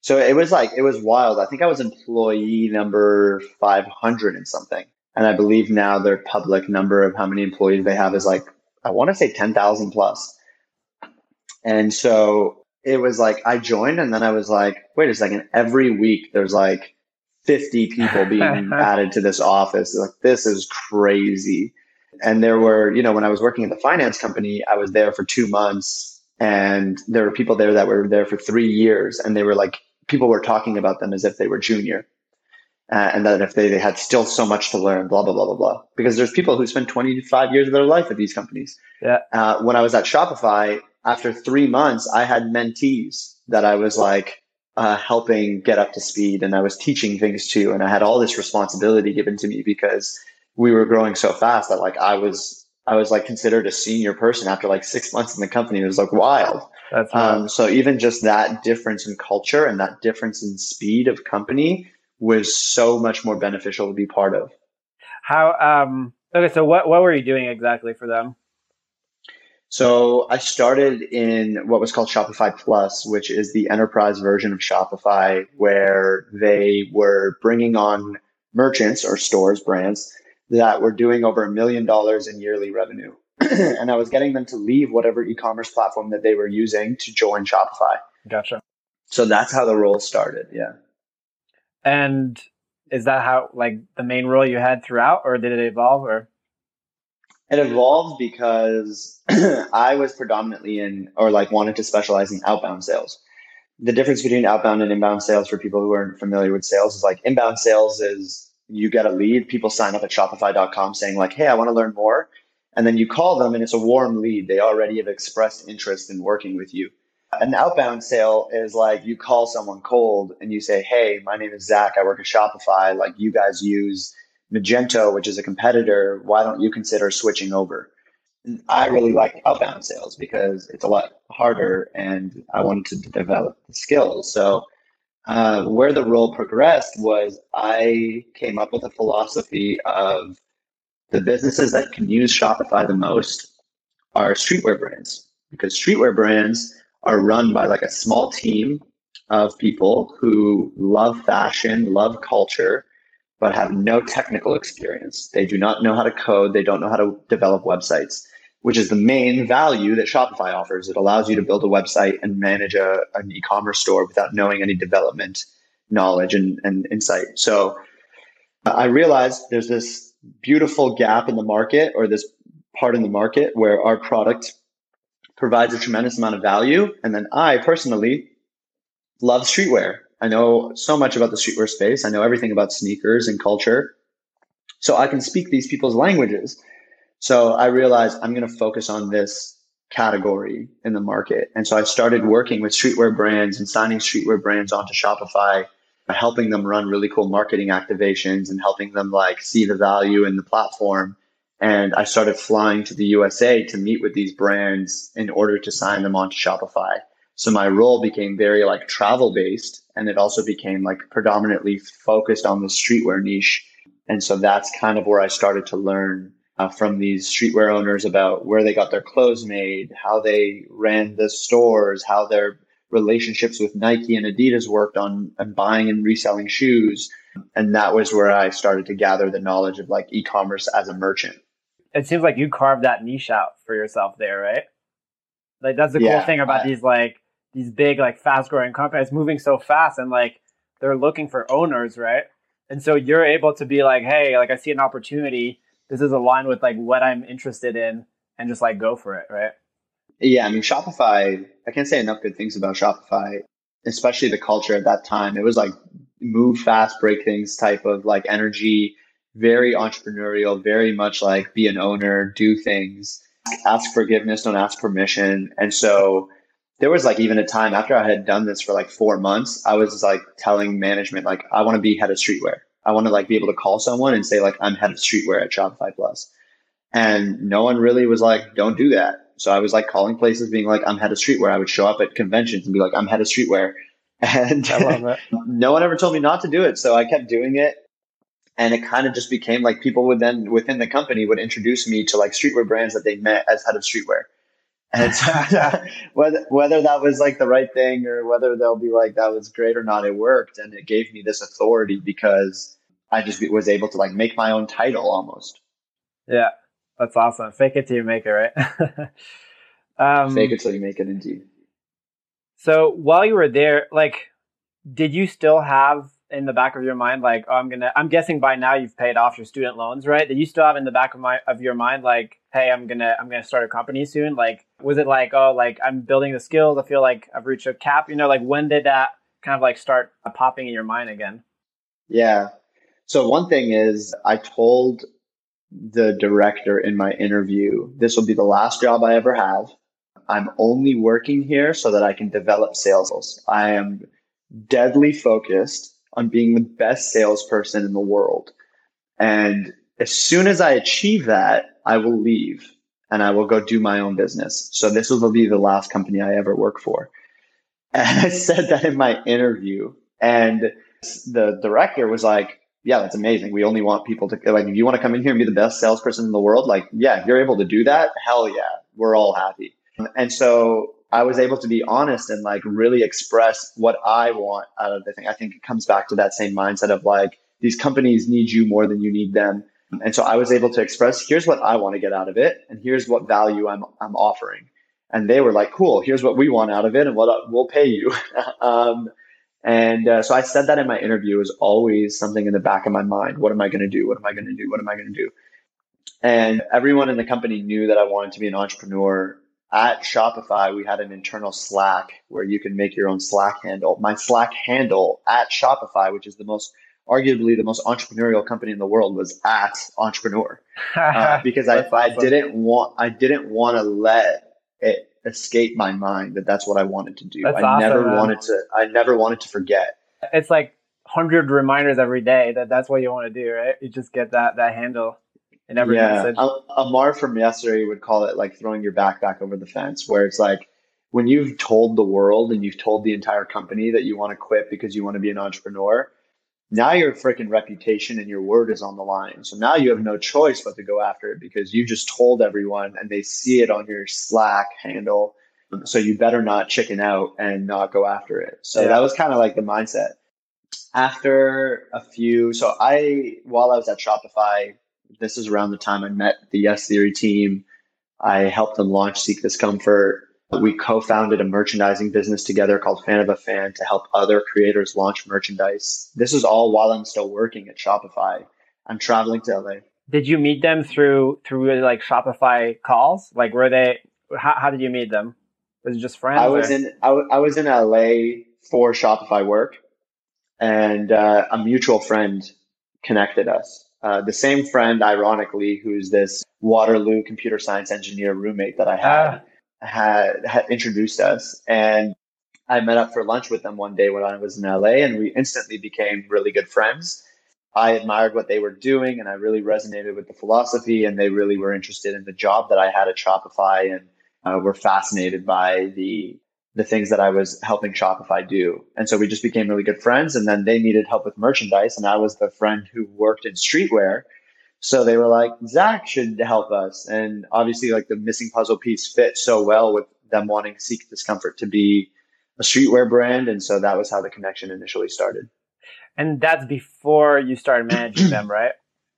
S1: so it was like it was wild. I think I was employee number 500 and something. And I believe now their public number of how many employees they have is like, I want to say 10,000 plus. And so it was like I joined and then I was like, wait a second, every week there's like 50 people being added to this office. Like this is crazy. And there were, you know, when I was working at the finance company, I was there for two months and there were people there that were there for three years and they were like, people were talking about them as if they were junior. Uh, and that if they, they had still so much to learn, blah, blah, blah, blah, blah. Because there's people who spend 25 years of their life at these companies.
S2: Yeah.
S1: Uh, when I was at Shopify, after three months, I had mentees that I was like uh, helping get up to speed and I was teaching things to. And I had all this responsibility given to me because we were growing so fast that like I was, I was like considered a senior person after like six months in the company. It was like wild.
S2: That's
S1: Um, so even just that difference in culture and that difference in speed of company was so much more beneficial to be part of.
S2: how. Um, okay, so what what were you doing exactly for them?
S1: So I started in what was called Shopify Plus, which is the enterprise version of Shopify, where they were bringing on merchants or stores, brands that were doing over a million dollars in yearly revenue. and I was getting them to leave whatever e-commerce platform that they were using to join Shopify.
S2: Gotcha.
S1: So that's how the role started. Yeah.
S2: And is that how like the main role you had throughout, or did it evolve? Or
S1: It evolved because I was predominantly in, or like wanted to specialize in outbound sales. The difference between outbound and inbound sales for people who aren't familiar with sales is like inbound sales is you get a lead, people sign up at shopify.com saying like, Hey, I want to learn more. And then you call them and it's a warm lead. They already have expressed interest in working with you. An outbound sale is like you call someone cold and you say, Hey, my name is Zack. I work at Shopify. Like you guys use Magento, which is a competitor. Why don't you consider switching over? I really like outbound sales because it's a lot harder and I wanted to develop the skills. So, uh, where the role progressed was I came up with a philosophy of the businesses that can use Shopify the most are streetwear brands because streetwear brands are run by like a small team of people who love fashion, love culture, but have no technical experience. They do not know how to code, they don't know how to develop websites, which is the main value that Shopify offers. It allows you to build a website and manage a, an e commerce store without knowing any development knowledge and, and insight. So I realized there's this beautiful gap in the market or this part in the market where our product provides a tremendous amount of value. And then I personally love streetwear. I know so much about the streetwear space. I know everything about sneakers and culture. So I can speak these people's languages. So I realized I'm going to focus on this category in the market. And so I started working with streetwear brands and signing streetwear brands onto Shopify, helping them run really cool marketing activations and helping them like see the value in the platform. And I started flying to the USA to meet with these brands in order to sign them onto Shopify. So my role became very like travel based and it also became like predominantly focused on the streetwear niche. And so that's kind of where I started to learn uh, from these streetwear owners about where they got their clothes made, how they ran the stores, how their relationships with Nike and Adidas worked on, on buying and reselling shoes. And that was where I started to gather the knowledge of like e-commerce as a merchant.
S2: It seems like you carved that niche out for yourself there, right? Like that's the cool thing about
S1: I-
S2: these like these big like fast growing companies moving so fast and like they're looking for owners, right? And so you're able to be like, hey, like I see an opportunity. This is aligned with like what I'm interested in, and just like go for it, right?
S1: Yeah, I mean, Shopify, I can't say enough good things about Shopify, especially the culture at that time. It was like move fast, break things type of like energy, very entrepreneurial, very much like be an owner, do things, ask forgiveness, don't ask permission. And so there was like even a time after I had done this for like four months, I was like telling management, like, I want to be head of streetwear. I want to like be able to call someone and say, like, I'm head of streetwear at Shopify Plus. And no one really was like, don't do that. So I was like calling places being like, I'm head of streetwear. I would show up at conventions and be like, I'm head of streetwear. And
S2: I love it.
S1: no one ever told me not to do it. So I kept doing it. And it kind of just became like people would then within the company would introduce me to like streetwear brands that they met as head of streetwear. And whether whether that was like the right thing or whether they'll be like that was great or not, it worked. And it gave me this authority because I just was able to like make my own title almost.
S2: Yeah, that's awesome. Fake it till you make it, right? um,
S1: Fake it till you make it indeed.
S2: So while you were there, like, did you still have in the back of your mind, like, oh, I'm gonna, I'm guessing by now you've paid off your student loans, right? that you still have in the back of my of your mind, like, hey, I'm gonna, I'm gonna start a company soon? Like, was it like, oh, like I'm building the skills, I feel like I've reached a cap, you know? Like, when did that kind of like start popping in your mind again?
S1: Yeah. So one thing is, I told the director in my interview, this will be the last job I ever have. I'm only working here so that I can develop sales. I am deadly focused on being the best salesperson in the world. And as soon as I achieve that, I will leave and I will go do my own business. So this will be the last company I ever work for. And I said that in my interview and the director was like, yeah, that's amazing. We only want people to like, if you want to come in here and be the best salesperson in the world, like, yeah, if you're able to do that, hell yeah, we're all happy. And so I was able to be honest and like really express what I want out of the thing. I think it comes back to that same mindset of like, these companies need you more than you need them. And so I was able to express, here's what I want to get out of it. And here's what value I'm, I'm offering. And they were like, cool, here's what we want out of it and what we'll pay you. um, and uh, so I said that in my interview is always something in the back of my mind. What am I going to do? What am I going to do? What am I going to do? And everyone in the company knew that I wanted to be an entrepreneur. At Shopify, we had an internal Slack where you can make your own Slack handle. My Slack handle at Shopify, which is the most arguably the most entrepreneurial company in the world was at entrepreneur uh, because I, awesome. I didn't want I didn't want to let it escape my mind that that's what I wanted to do.
S2: That's
S1: I
S2: awesome,
S1: never
S2: man.
S1: wanted to. I never wanted to forget.
S2: It's like hundred reminders every day that that's what you want to do, right? You just get that that handle in every
S1: yeah. Ammar from Yes Theory would call it like throwing your backpack over the fence, where it's like when you've told the world and you've told the entire company that you want to quit because you want to be an entrepreneur now your freaking reputation and your word is on the line. So now you have no choice but to go after it because you just told everyone and they see it on your Slack handle. So you better not chicken out and not go after it. So yeah. that was kind of like the mindset. After a few, so I, while I was at Shopify, this is around the time I met the Yes Theory team. I helped them launch Seek Discomfort. We co-founded a merchandising business together called Fan of a Fan to help other creators launch merchandise. This is all while I'm still working at Shopify. I'm traveling to LA.
S2: Did you meet them through through like Shopify calls? Like were they how, how did you meet them? Was it just friends?
S1: I was or? in I, w- I was in LA for Shopify work and uh, a mutual friend connected us. Uh, the same friend, ironically, who's this Waterloo computer science engineer roommate that I had. Ah had, had introduced us. And I met up for lunch with them one day when I was in LA, and we instantly became really good friends. I admired what they were doing, and I really resonated with the philosophy, and they really were interested in the job that I had at Shopify, and uh, were fascinated by the the things that I was helping Shopify do. And so we just became really good friends. And then they needed help with merchandise, and I was the friend who worked in streetwear. So they were like, Zack should help us. And obviously, like the missing puzzle piece fit so well with them wanting Seek Discomfort to be a streetwear brand. And so that was how the connection initially started.
S2: And that's before you started managing them, right?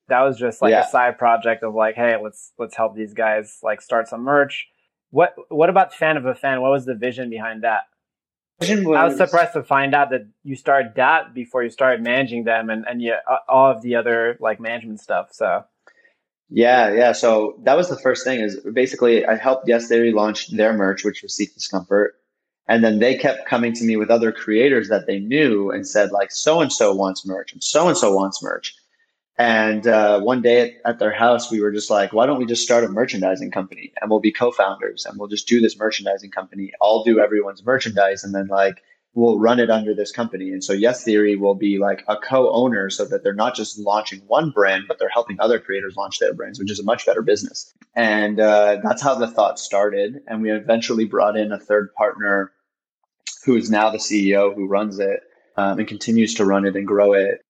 S2: That was just like yeah. a side project of like, hey, let's let's help these guys like start some merch. What what about fan of a fan? What was the vision behind that? was, I was surprised to find out that you started that before you started managing them and and yeah, uh, all of the other like management stuff. So
S1: yeah, yeah. So that was the first thing is basically I helped Yes Theory launch their merch, which was Seek Discomfort. And then they kept coming to me with other creators that they knew and said like so and so wants merch and so and so wants merch. And uh, one day at, at, their house, we were just like, why don't we just start a merchandising company and we'll be co-founders and we'll just do this merchandising company. I'll do everyone's merchandise and then like we'll run it under this company. And so Yes Theory will be like a co-owner so that they're not just launching one brand, but they're helping other creators launch their brands, which is a much better business. And uh, that's how the thought started. And we eventually brought in a third partner who is now the CEO who runs it um, and continues to run it and grow it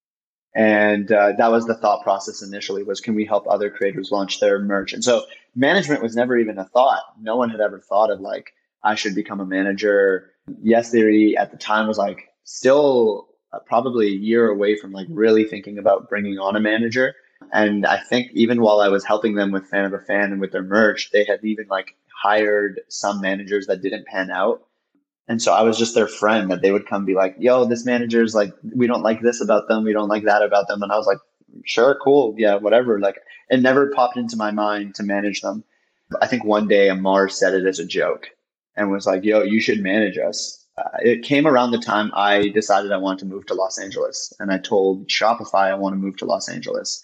S1: and uh, that was the thought process initially was can we help other creators launch their merch? And so management was never even a thought. No one had ever thought of like i should become a manager. Yes theory at the time was like still uh, probably a year away from like really thinking about bringing on a manager. And i think even while i was helping them with fan of a fan and with their merch they had even like hired some managers that didn't pan out And so I was just their friend that they would come be like, yo, this manager's like, we don't like this about them. We don't like that about them. And I was like, sure, cool. Yeah, whatever. Like it never popped into my mind to manage them. I think one day Ammar said it as a joke and was like, yo, you should manage us. Uh, it came around the time I decided I wanted to move to Los Angeles. And I told Shopify I want to move to Los Angeles.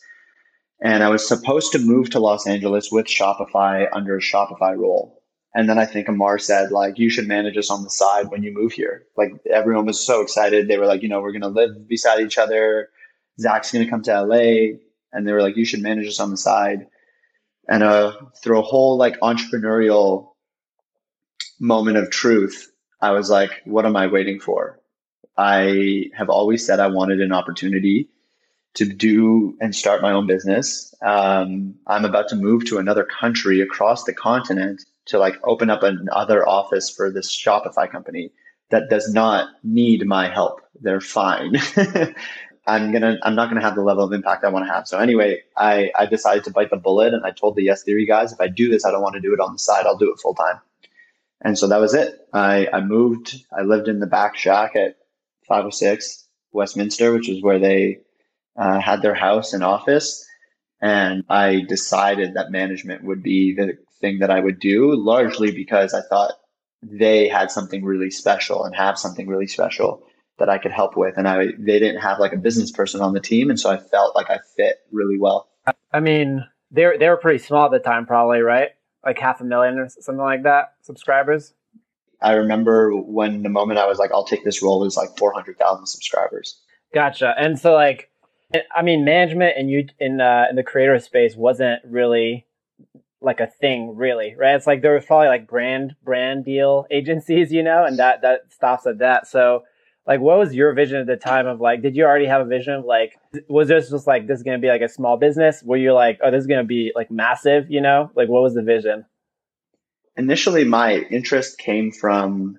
S1: And I was supposed to move to Los Angeles with Shopify under a Shopify role. And then I think Ammar said, like, you should manage us on the side when you move here. Like, everyone was so excited. They were like, you know, we're going to live beside each other. Zack's going to come to LA. And they were like, you should manage us on the side. And uh, through a whole like entrepreneurial moment of truth, I was like, what am I waiting for? I have always said I wanted an opportunity to do and start my own business. Um, I'm about to move to another country across the continent to like open up another office for this Shopify company that does not need my help. They're fine. I'm gonna I'm not gonna have the level of impact I want to have. So anyway, I, I decided to bite the bullet and I told the Yes Theory guys if I do this, I don't want to do it on the side. I'll do it full time. And so that was it. I, I moved. I lived in the back shack at 506 Westminster, which is where they uh, had their house and office. And I decided that management would be the thing that I would do, largely because I thought they had something really special and have something really special that I could help with. And I they didn't have like a business person on the team, and so I felt like I fit really well.
S2: I mean, they are they were pretty small at the time, probably right, like half a million or something like that subscribers.
S1: I remember when the moment I was like, I'll take this role is like four hundred thousand subscribers.
S2: Gotcha. And so like, I mean, management and you in uh, in the creator space wasn't really like a thing really right? It's like there was probably like brand brand deal agencies you know and that that stops at that. So like what was your vision at the time of like did you already have a vision of like was this just like this is to be like a small business? Where you're like oh this is to be like massive you know? Like what was the vision?
S1: Initially my interest came from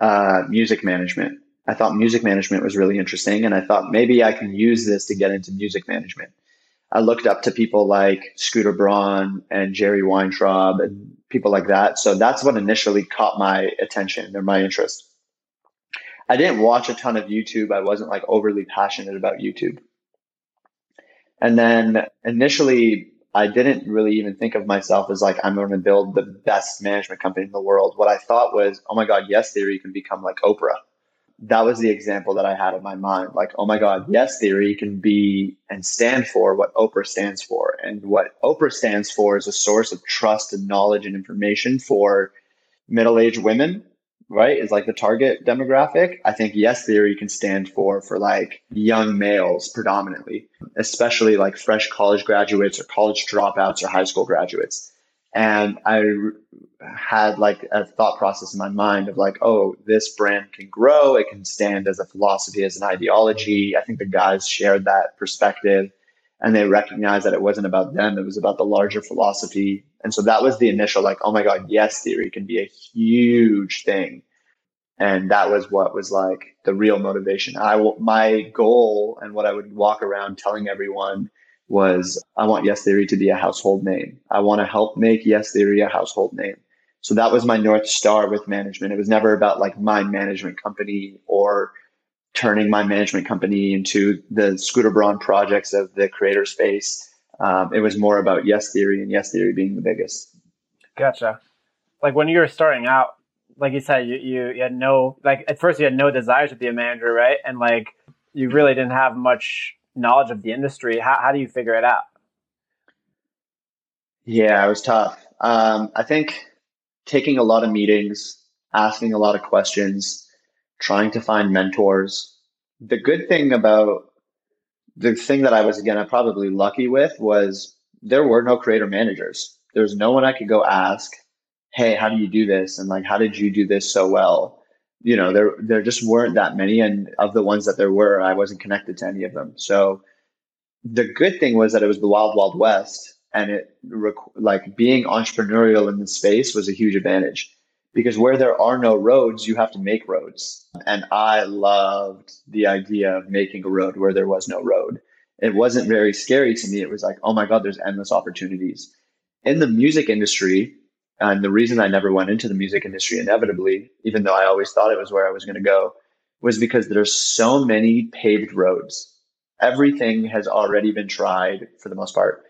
S1: uh, music management. I thought music management was really interesting and i thought maybe i can use this to get into music management i looked up to people like scooter braun and jerry weintraub and people like that so that's what initially caught my attention or my interest I didn't watch a ton of YouTube. I wasn't like overly passionate about YouTube. And then initially, I didn't really even think of myself as like, I'm going to build the best management company in the world. What I thought was, oh my God, Yes Theory can become like Oprah. That was the example that I had in my mind. Like, oh my God, Yes Theory can be and stand for what Oprah stands for. And what Oprah stands for is a source of trust and knowledge and information for middle aged women right is like the target demographic i think yes theory can stand for for like young males predominantly especially like fresh college graduates or college dropouts or high school graduates and i had like a thought process in my mind of like oh this brand can grow it can stand as a philosophy as an ideology i think the guys shared that perspective and they recognized that it wasn't about them it was about the larger philosophy and so that was the initial like, oh my God, yes theory can be a huge thing. And that was what was like the real motivation. I will, my goal and what I would walk around telling everyone was I want yes theory to be a household name. I want to help make yes theory a household name. So that was my North Star with management. It was never about like my management company or turning my management company into the Scooter Braun projects of the creator space um, it was more about yes theory and yes theory being the biggest.
S2: Gotcha. Like when you were starting out, like you said, you, you, you had no, like at first you had no desire to be a manager, right? And like you really didn't have much knowledge of the industry. How, how do you figure it out?
S1: Yeah, it was tough. Um, I think taking a lot of meetings, asking a lot of questions, trying to find mentors. The good thing about the thing that I was again I'm probably lucky with was there were no creator managers. There was no one I could go ask, "Hey, how do you do this?" and like, "How did you do this so well?" You know, there there just weren't that many, and of the ones that there were, I wasn't connected to any of them. So the good thing was that it was the wild wild west, and it like being entrepreneurial in the space was a huge advantage because where there are no roads, you have to make roads. And I loved the idea of making a road where there was no road. It wasn't very scary to me. It was like, oh my God, there's endless opportunities. In the music industry, And the reason I never went into the music industry inevitably, even though I always thought it was where I was going to go, was because there's so many paved roads. Everything has already been tried for the most part.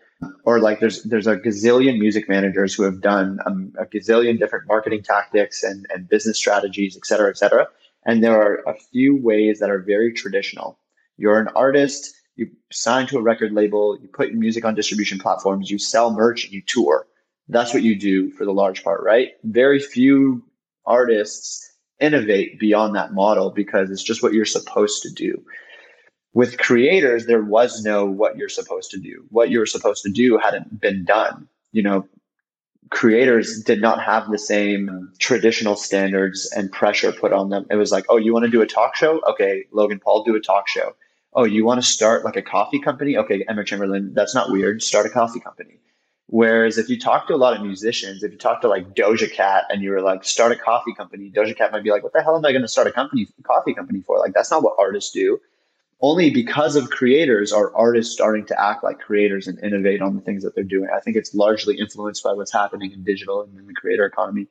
S1: Or like there's there's a gazillion music managers who have done um, a gazillion different marketing tactics and, and business strategies, et cetera, et cetera. And there are a few ways that are very traditional. You're an artist, you sign to a record label, you put your music on distribution platforms, you sell merch, and you tour. That's what you do for the large part, right? Very few artists innovate beyond that model because it's just what you're supposed to do. With creators, there was no what you're supposed to do. What you were supposed to do hadn't been done. You know, creators did not have the same traditional standards and pressure put on them. It was like, oh, you want to do a talk show? Okay, Logan Paul, do a talk show. Oh, you want to start like a coffee company? Okay, Emma Chamberlain, that's not weird. Start a coffee company. Whereas if you talk to a lot of musicians, if you talk to like Doja Cat and you were like, start a coffee company, Doja Cat might be like, what the hell am I going to start a company, coffee company for? Like, that's not what artists do. Only because of creators are artists starting to act like creators and innovate on the things that they're doing. I think it's largely influenced by what's happening in digital and in the creator economy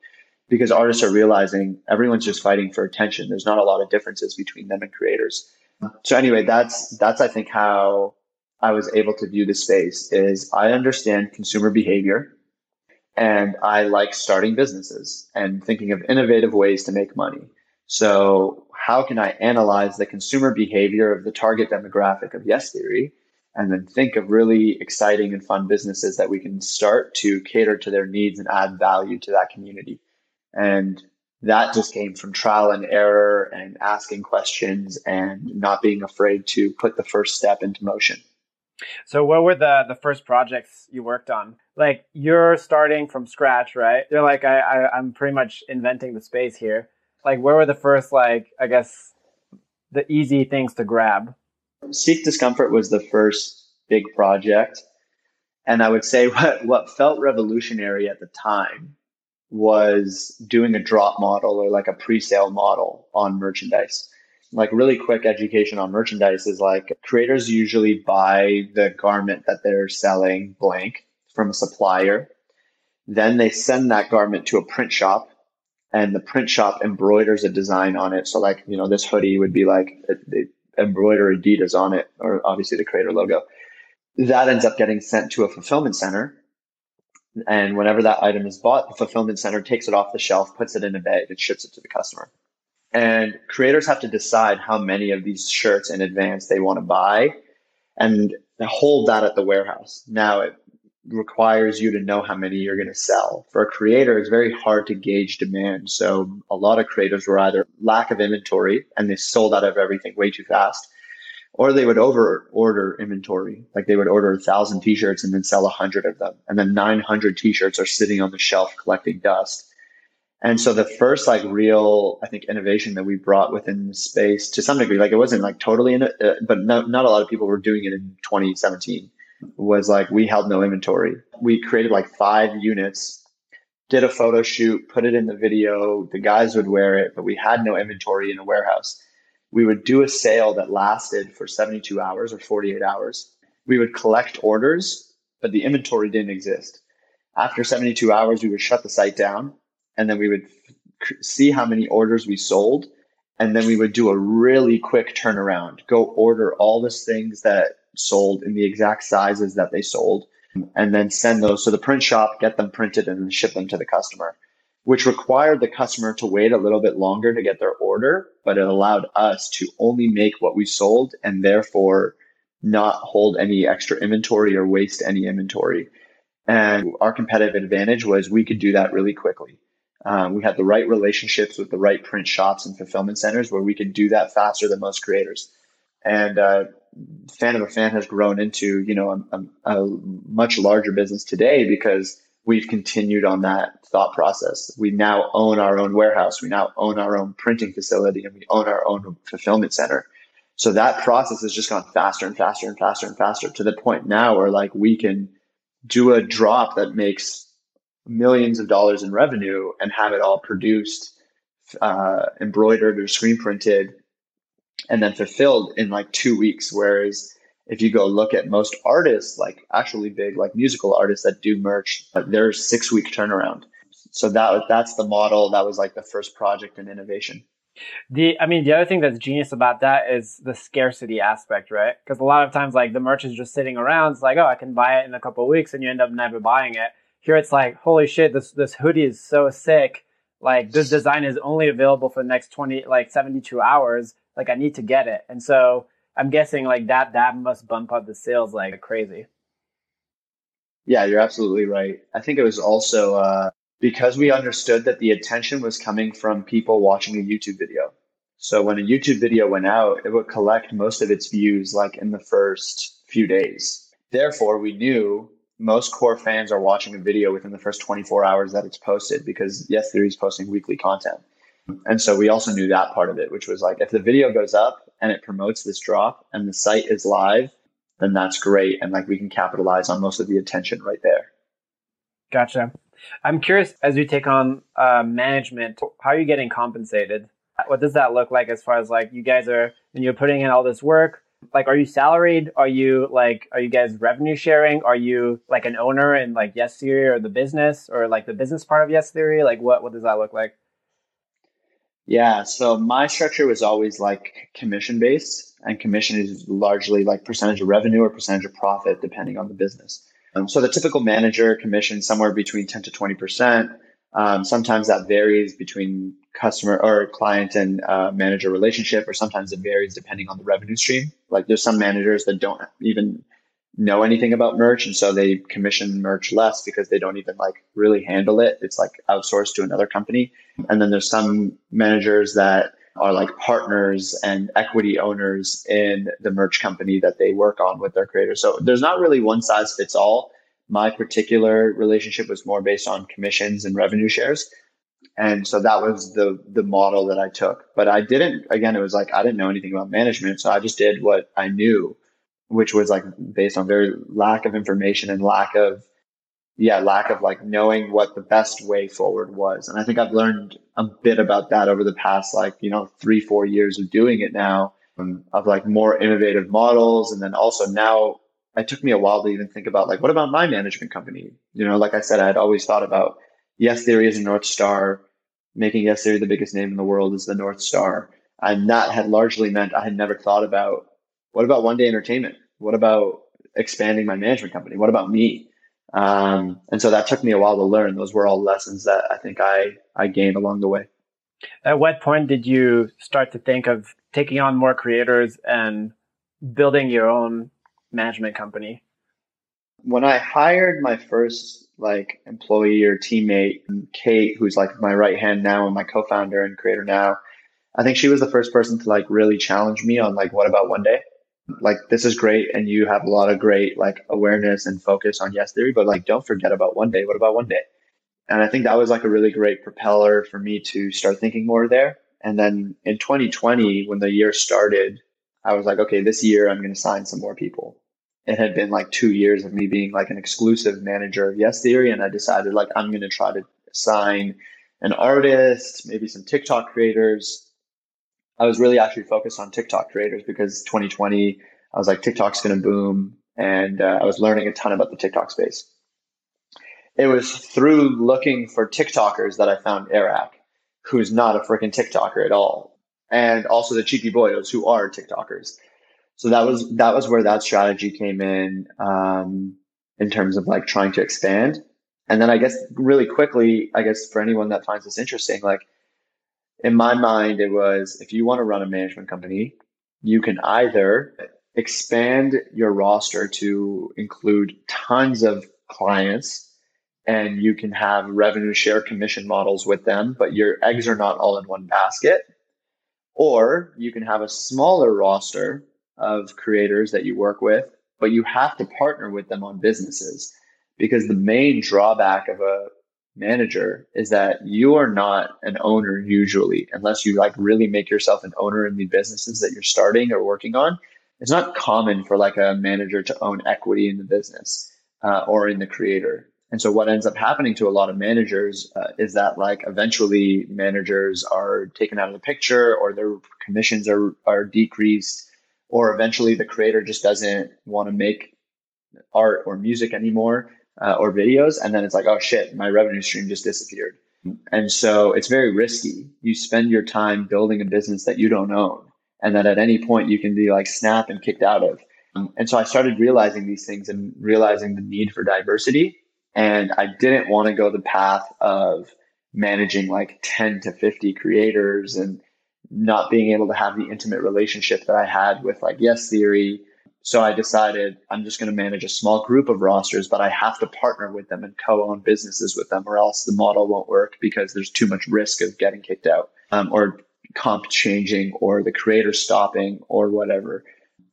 S1: because artists are realizing everyone's just fighting for attention. There's not a lot of differences between them and creators. So anyway, that's that's I think how I was able to view the space is I understand consumer behavior and I like starting businesses and thinking of innovative ways to make money. So how can I analyze the consumer behavior of the target demographic of Yes Theory and then think of really exciting and fun businesses that we can start to cater to their needs and add value to that community. And that just came from trial and error and asking questions and not being afraid to put the first step into motion.
S2: So what were the the first projects you worked on? Like you're starting from scratch, right? You're like I, I I'm pretty much inventing the space here. Like where were the first like I guess the easy things to grab?
S1: Seek Discomfort was the first big project. And I would say what what felt revolutionary at the time was doing a drop model or like a pre-sale model on merchandise like really quick education on merchandise is like creators usually buy the garment that they're selling blank from a supplier. Then they send that garment to a print shop and the print shop embroiders a design on it. So like, you know, this hoodie would be like they embroider Adidas on it or obviously the creator logo. That ends up getting sent to a fulfillment center. And whenever that item is bought, the fulfillment center takes it off the shelf, puts it in a bag, and ships it to the customer. And creators have to decide how many of these shirts in advance they want to buy and hold that at the warehouse. Now it requires you to know how many you're going to sell. For a creator, it's very hard to gauge demand. So a lot of creators were either lack of inventory and they sold out of everything way too fast, or they would over order inventory. Like they would order a thousand t-shirts and then sell a hundred of them. And then 900 t-shirts are sitting on the shelf collecting dust. And so the first like real, I think, innovation that we brought within the space to some degree, like it wasn't like totally in it, uh, but no, not a lot of people were doing it in 2017 was like we held no inventory. We created like five units, did a photo shoot, put it in the video. The guys would wear it, but we had no inventory in a warehouse. We would do a sale that lasted for 72 hours or 48 hours. We would collect orders, but the inventory didn't exist. After 72 hours, we would shut the site down and then we would see how many orders we sold and then we would do a really quick turnaround go order all the things that sold in the exact sizes that they sold and then send those to the print shop get them printed and then ship them to the customer which required the customer to wait a little bit longer to get their order but it allowed us to only make what we sold and therefore not hold any extra inventory or waste any inventory and our competitive advantage was we could do that really quickly um, we had the right relationships with the right print shops and fulfillment centers where we could do that faster than most creators. And uh, Fan of a Fan has grown into you know a, a, much larger business today because we've continued on that thought process. We now own our own warehouse. We now own our own printing facility and we own our own fulfillment center. So that process has just gone faster and faster and faster and faster to the point now where like we can do a drop that makes millions of dollars in revenue and have it all produced, uh, embroidered or screen printed, and then fulfilled in like two weeks. Whereas if you go look at most artists, like actually big, like musical artists that do merch, there's six week turnaround. so that that's the model. That was like the first project in innovation.
S2: The I mean the other thing that's genius about that is the scarcity aspect, right? Because a lot of times like the merch is just sitting around. It's like, oh, I can buy it in a couple weeks, and you end up never buying it. Here it's like, holy shit, this this hoodie is so sick. Like this design is only available for the next twenty like seventy two hours. Like I need to get it, and so I'm guessing like that that must bump up the sales like crazy.
S1: Yeah, you're absolutely right. I think it was also uh, because we understood that the attention was coming from people watching a YouTube video. So when a YouTube video went out, it would collect most of its views like in the first few days. Therefore, we knew most core fans are watching a video within the first 24 hours that it's posted because Yes Theory is posting weekly content. And so we also knew that part of it, which was like if the video goes up and it promotes this drop and the site is live, then that's great. And like we can capitalize on most of the attention right there.
S2: Gotcha. I'm curious as you take on uh, management, how are you getting compensated? What does that look like as far as like you guys are and you're putting in all this work? Like, are you salaried? Are you like, are you guys revenue sharing? Are you like an owner in like Yes Theory or the business or like the business part of Yes Theory? Like, what what does that look like?
S1: Yeah, so my structure was always like commission based, and commission is largely like percentage of revenue or percentage of profit, depending on the business. Um, so the typical manager commission somewhere between 10 to 20%. Um, sometimes that varies between customer or client and uh, manager relationship, or sometimes it varies depending on the revenue stream. Like there's some managers that don't even know anything about merch, and so they commission merch less because they don't even like really handle it. It's like outsourced to another company. And then there's some managers that are like partners and equity owners in the merch company that they work on with their creators. So there's not really one size fits all. My particular relationship was more based on commissions and revenue shares. And so that was the the model that I took. But I didn't again, it was like I didn't know anything about management. So I just did what I knew, which was like based on very lack of information and lack of yeah, lack of like knowing what the best way forward was. And I think I've learned a bit about that over the past like, you know, three, four years of doing it now um, of like more innovative models. And then also now it took me a while to even think about like, what about my management company? You know, like I said, I had always thought about yes, Theory is a North Star. Making Yes Theory the biggest name in the world is the North Star. And that had largely meant I had never thought about what about one day entertainment? What about expanding my management company? What about me? Um, and so that took me a while to learn. Those were all lessons that I think I, I gained along the way.
S2: At what point did you start to think of taking on more creators and building your own management company?
S1: When I hired my first like employee or teammate, Kate, who's like my right hand now and my co-founder and creator now, I think she was the first person to like really challenge me on like, what about one day? Like this is great and you have a lot of great like awareness and focus on yes theory but like don't forget about one day. What about one day? And i think that was like a really great propeller for me to start thinking more there. And then in 2020 when the year started i was like okay this year i'm going to sign some more people. It had been like two years of me being like an exclusive manager of yes theory and i decided like i'm going to try to sign an artist maybe some tiktok creators I was really actually focused on TikTok creators because 2020, I was like, TikTok's going to boom. And uh, I was learning a ton about the TikTok space. It was through looking for TikTokers that I found Eric, who's not a freaking TikToker at all. And also the Cheeky Boyos, who are TikTokers. So that was that was where that strategy came in um, in terms of like trying to expand. And then I guess really quickly, I guess for anyone that finds this interesting, like in my mind, it was if you want to run a management company, you can either expand your roster to include tons of clients and you can have revenue share commission models with them, but your eggs are not all in one basket. Or you can have a smaller roster of creators that you work with, but you have to partner with them on businesses because the main drawback of a manager is that you are not an owner usually unless you like really make yourself an owner in the businesses that you're starting or working on. It's not common for like a manager to own equity in the business uh, or in the creator. And so what ends up happening to a lot of managers uh, is that like eventually managers are taken out of the picture or their commissions are, are decreased or eventually the creator just doesn't want to make art or music anymore uh, or videos, and then it's like, oh shit, my revenue stream just disappeared. And so it's very risky. You spend your time building a business that you don't own, and that at any point you can be like snap and kicked out of. And so I started realizing these things and realizing the need for diversity. And I didn't want to go the path of managing like 10 to 50 creators and not being able to have the intimate relationship that I had with like Yes Theory. So I decided I'm just going to manage a small group of rosters, but I have to partner with them and co-own businesses with them, or else the model won't work because there's too much risk of getting kicked out um, or comp changing or the creator stopping or whatever.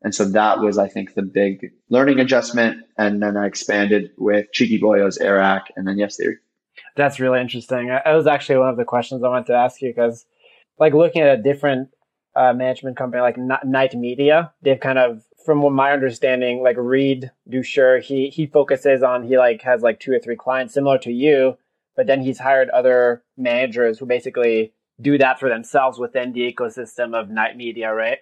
S1: And so that was, I think, the big learning adjustment. And then I expanded with Cheeky Boyos, Eric, and then Yes Theory.
S2: That's really interesting. That was actually one of the questions I wanted to ask you because, like, looking at a different uh, management company like Night Media, they've kind of, from my understanding, like Reed Duchscher, he he focuses on he like has like two or three clients similar to you, but then he's hired other managers who basically do that for themselves within the ecosystem of Night Media, right?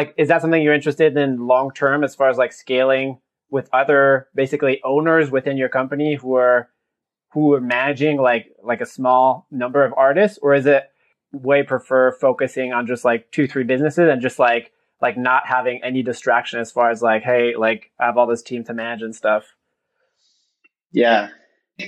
S2: like is that something you're interested in long term as far as like scaling with other basically owners within your company who are who are managing like like a small number of artists or is it way prefer focusing on just like two three businesses and just like like not having any distraction as far as like hey like i have all this team to manage and stuff
S1: yeah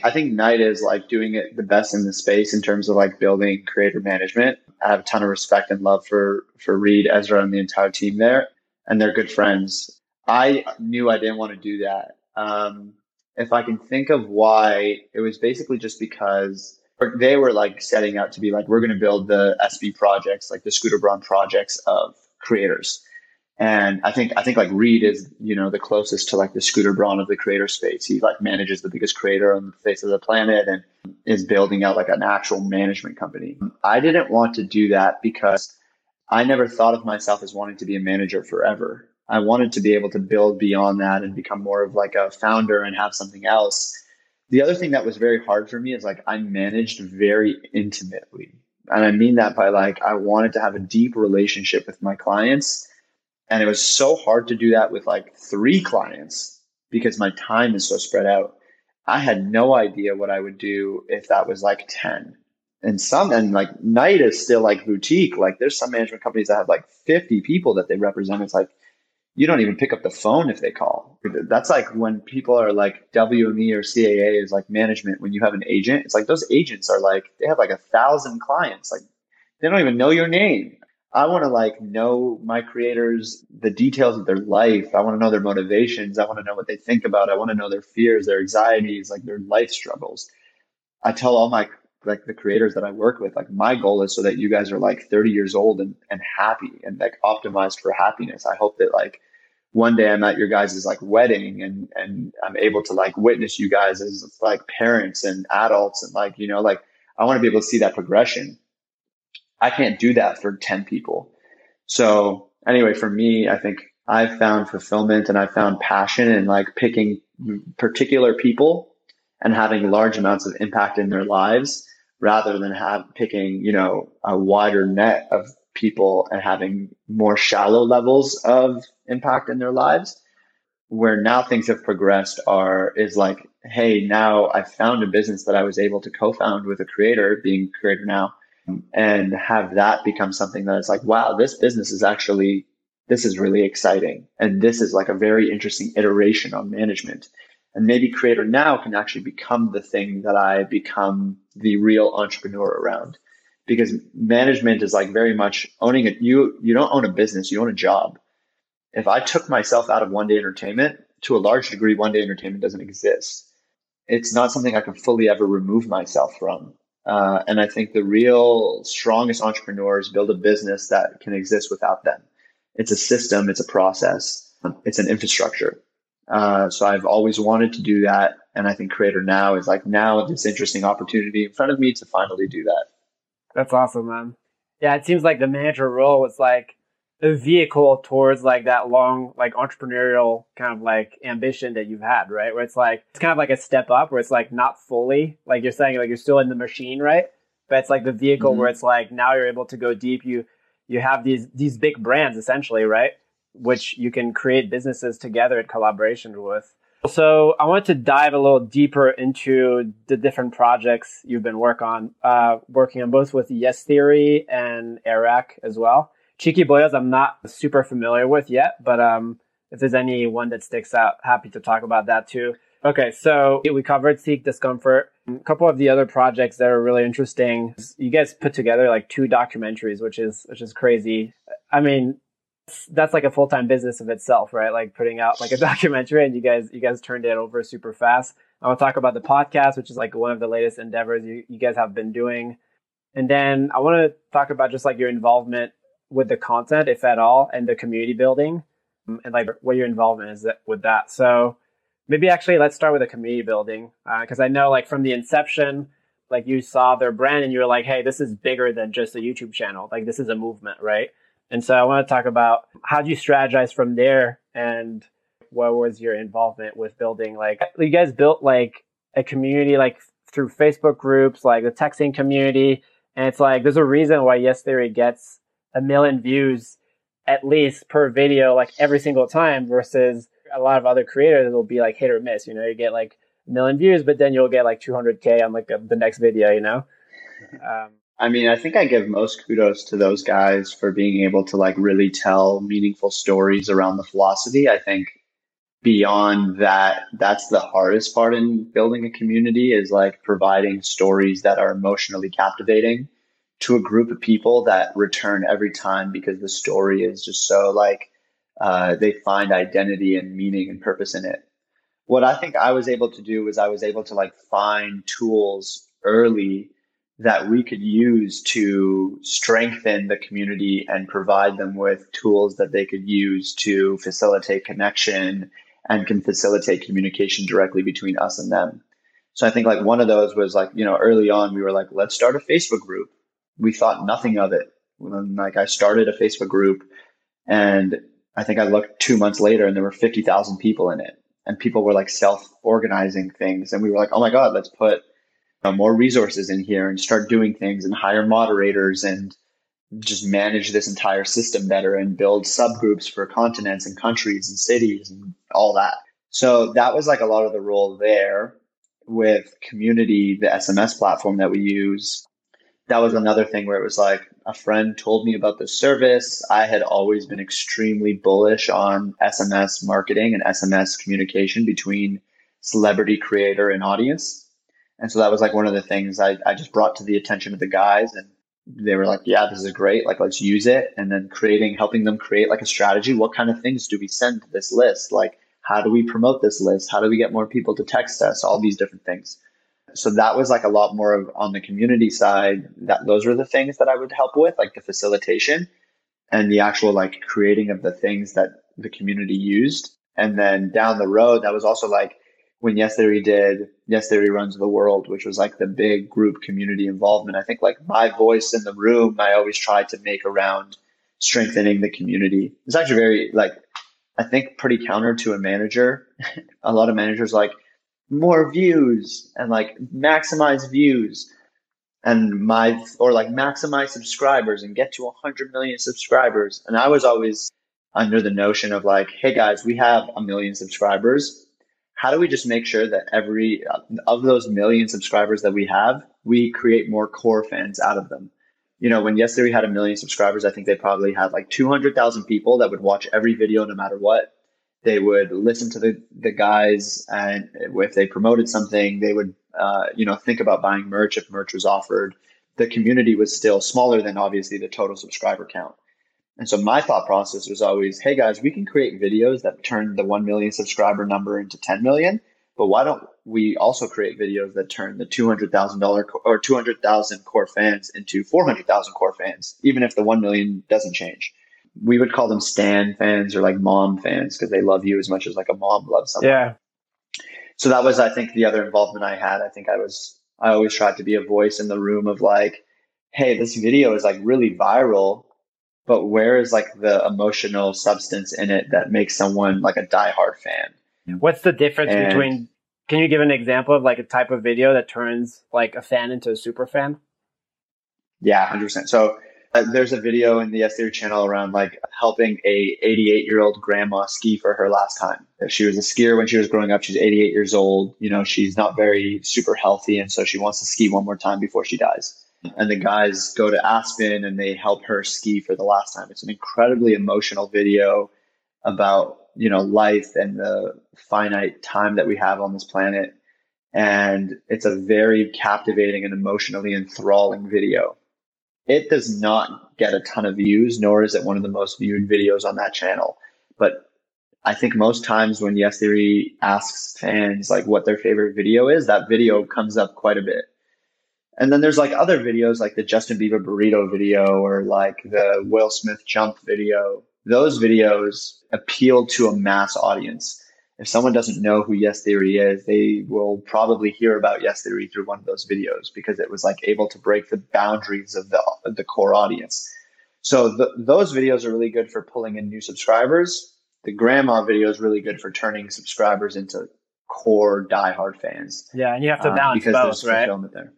S1: I think Night is like doing it the best in the space in terms of like building creator management. I have a ton of respect and love for for Reed, Ezra, and the entire team there, and they're good friends. I knew I didn't want to do that. Um, if I can think of why, it was basically just because they were like setting out to be like, we're going to build the SB projects, like the Scooter Braun projects of creators. And I think I think like Reed is you know the closest to like the Scooter Braun of the creator space. He like manages the biggest creator on the face of the planet and is building out like an actual management company. I didn't want to do that because I never thought of myself as wanting to be a manager forever. I wanted to be able to build beyond that and become more of like a founder and have something else. The other thing that was very hard for me is like I managed very intimately. And I mean that by like I wanted to have a deep relationship with my clients and it was so hard to do that with like three clients because my time is so spread out. I had no idea what I would do if that was like 10. And some, and like Night is still like boutique. Like there's some management companies that have like 50 people that they represent. It's like, you don't even pick up the phone if they call. That's like when people are like WME or CAA is like management. When you have an agent, it's like those agents are like, they have like a thousand clients. Like they don't even know your name. I want to like know my creators, the details of their life. I want to know their motivations. I want to know what they think about. I want to know their fears, their anxieties, like their life struggles. I tell all my like the creators that I work with, like my goal is so that you guys are like 30 years old and, and happy and like optimized for happiness. I hope that like one day I'm at your guys' like wedding and and I'm able to like witness you guys as like parents and adults and like, you know, like I want to be able to see that progression I can't do that for 10 people. So anyway, for me, I think I found fulfillment and I found passion in like picking particular people and having large amounts of impact in their lives rather than have picking, you know, a wider net of people and having more shallow levels of impact in their lives. Where now things have progressed are is like, hey, now I found a business that I was able to co-found with a creator, being creator now, and have that become something that is like, wow, this business is actually, this is really exciting. And this is like a very interesting iteration on management. And maybe creator now can actually become the thing that I become the real entrepreneur around. Because management is like very much owning it. You, you don't own a business, you own a job. If I took myself out of one day entertainment, to a large degree, one day entertainment doesn't exist. It's not something I can fully ever remove myself from. Uh, and I think the real strongest entrepreneurs build a business that can exist without them. It's a system, it's a process, it's an infrastructure. Uh, so I've always wanted to do that. And I think Creator Now is like now this interesting opportunity in front of me to finally do that.
S2: That's awesome, man. Yeah, it seems like the manager role was like a vehicle towards like that long like entrepreneurial kind of like ambition that you've had right where it's like it's kind of like a step up where it's like not fully like you're saying like you're still in the machine right but it's like the vehicle mm-hmm. where it's like now you're able to go deep you you have these these big brands essentially right which you can create businesses together in collaboration with So I want to dive a little deeper into the different projects you've been work on, uh, working on both with Yes Theory and Eric as well. Cheeky Boyos, I'm not super familiar with yet, but um, if there's any one that sticks out, happy to talk about that too. Okay, so we covered Seek Discomfort. A couple of the other projects that are really interesting. You guys put together like two documentaries, which is which is crazy. I mean, that's like a full time business of itself, right? Like putting out like a documentary, and you guys you guys turned it over super fast. I want to talk about the podcast, which is like one of the latest endeavors you, you guys have been doing, and then I want to talk about just like your involvement with the content, if at all, and the community building, um, and like what your involvement is with that. So maybe actually let's start with the community building because uh, I know like from the inception, like you saw their brand and you were like, hey, this is bigger than just a YouTube channel. Like this is a movement, right? And so I want to talk about how do you strategize from there and what was your involvement with building like you guys built like a community like through Facebook groups, like the texting community. And it's like there's a reason why Yes Theory gets a million views at least per video like every single time versus a lot of other creators will be like hit or miss. You know, you get like a million views, but then you'll get like 200k on like the next video. You know.
S1: Um, I mean, I think I give most kudos to those guys for being able to like really tell meaningful stories around the philosophy. I think beyond that, that's the hardest part in building a community is like providing stories that are emotionally captivating to a group of people that return every time because the story is just so like uh, they find identity and meaning and purpose in it. What I think I was able to do was I was able to like find tools early that we could use to strengthen the community and provide them with tools that they could use to facilitate connection and can facilitate communication directly between us and them. So I think like one of those was like, you know, early on we were like, let's start a Facebook group. We thought nothing of it. When like I started a Facebook group and I think I looked two months later and there were 50,000 people in it and people were like self organizing things. And we were like, oh my God, let's put uh, more resources in here and start doing things and hire moderators and just manage this entire system better and build subgroups for continents and countries and cities and all that. So that was like a lot of the role there with community, the SMS platform that we use. That was another thing where it was like a friend told me about the service. I had always been extremely bullish on SMS marketing and SMS communication between celebrity creator and audience. And so that was like one of the things I, I just brought to the attention of the guys and they were like, yeah, this is great. Like, let's use it. And then creating, helping them create like a strategy. What kind of things do we send to this list? Like, how do we promote this list? How do we get more people to text us? All these different things. So that was like a lot more of on the community side that those were the things that I would help with, like the facilitation and the actual like creating of the things that the community used. And then down the road, that was also like when Yes Theory did Yes Theory Runs the World, which was like the big group community involvement. I think like my voice in the room, I always tried to make around strengthening the community. It's actually very like I think pretty counter to a manager. a lot of managers like more views and like maximize views and my or like maximize subscribers and get to 100 million subscribers and i was always under the notion of like hey guys we have a million subscribers how do we just make sure that every of those million subscribers that we have, we create more core fans out of them? You know, when Yes Theory we had a million subscribers, I think they probably had like 200,000 people that would watch every video no matter what. They would listen to the, the guys, and if they promoted something, they would, uh, you know, think about buying merch if merch was offered. The community was still smaller than obviously the total subscriber count. And so my thought process was always, hey guys, we can create videos that turn the 1 million subscriber number into 10 million, but why don't we also create videos that turn the $200,000 or 200,000 core fans into 400,000 core fans, even if the 1 million doesn't change? We would call them stan fans or like mom fans because they love you as much as like a mom loves someone.
S2: Yeah.
S1: So that was, I think, the other involvement I had. I think I was, I always tried to be a voice in the room of like, hey, this video is like really viral but where is like the emotional substance in it that makes someone like a diehard fan?
S2: What's the difference and, between? Can you give an example of like a type of video that turns like a fan into a super fan?
S1: Yeah, hundred percent. So Uh, there's a video in the Theory channel around like helping a 88 year old grandma ski for her last time. She was a skier when she was growing up. She's 88 years old. You know, she's not very super healthy, and so she wants to ski one more time before she dies. And the guys go to Aspen and they help her ski for the last time. It's an incredibly emotional video about you know life and the finite time that we have on this planet. And it's a very captivating and emotionally enthralling video. It does not get a ton of views nor is it one of the most viewed videos on that channel. But i think most times when yes theory asks fans like what their favorite video is that video comes up quite a bit and then there's like other videos like the justin bieber burrito video or like the will smith jump video those videos appeal to a mass audience. If someone doesn't know who Yes Theory is, they will probably hear about Yes Theory through one of those videos because it was like able to break the boundaries of the, of the core audience. So the, those videos are really good for pulling in new subscribers. The grandma video is really good for turning subscribers into core diehard fans.
S2: Yeah, and you have to um, balance um, because both, right? There.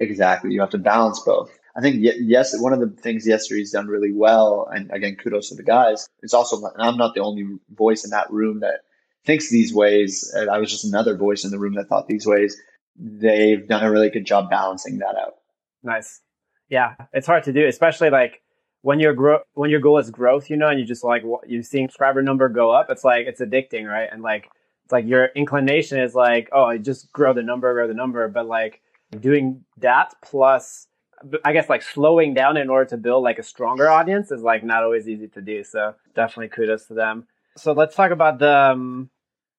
S1: Exactly, you have to balance both. I think yes, one of the things Yes Theory's done really well, and again, kudos to the guys. It's also, and I'm not the only voice in that room that thinks these ways. I was just another voice in the room that thought these ways. They've done a really good job balancing that out.
S2: Nice. Yeah, it's hard to do, especially like when your grow when your goal is growth, you know, and you just like you seeing subscriber number go up. It's like it's addicting, right? And like it's like your inclination is like, oh, just grow the number, grow the number, but like doing that plus I guess like slowing down in order to build like a stronger audience is like not always easy to do. So definitely kudos to them. So let's talk about the. Um,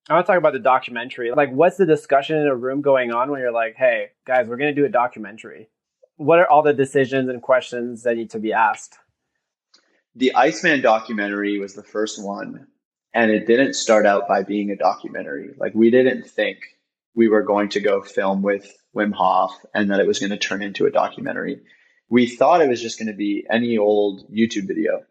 S2: I want to talk about the documentary. Like, what's the discussion in a room going on when you're like, "Hey, guys, we're going to do a documentary." What are all the decisions and questions that need to be asked?
S1: The Iceman documentary was the first one, and it didn't start out by being a documentary. Like, we didn't think we were going to go film with Wim Hof and that it was going to turn into a documentary. We thought it was just going to be any old YouTube video.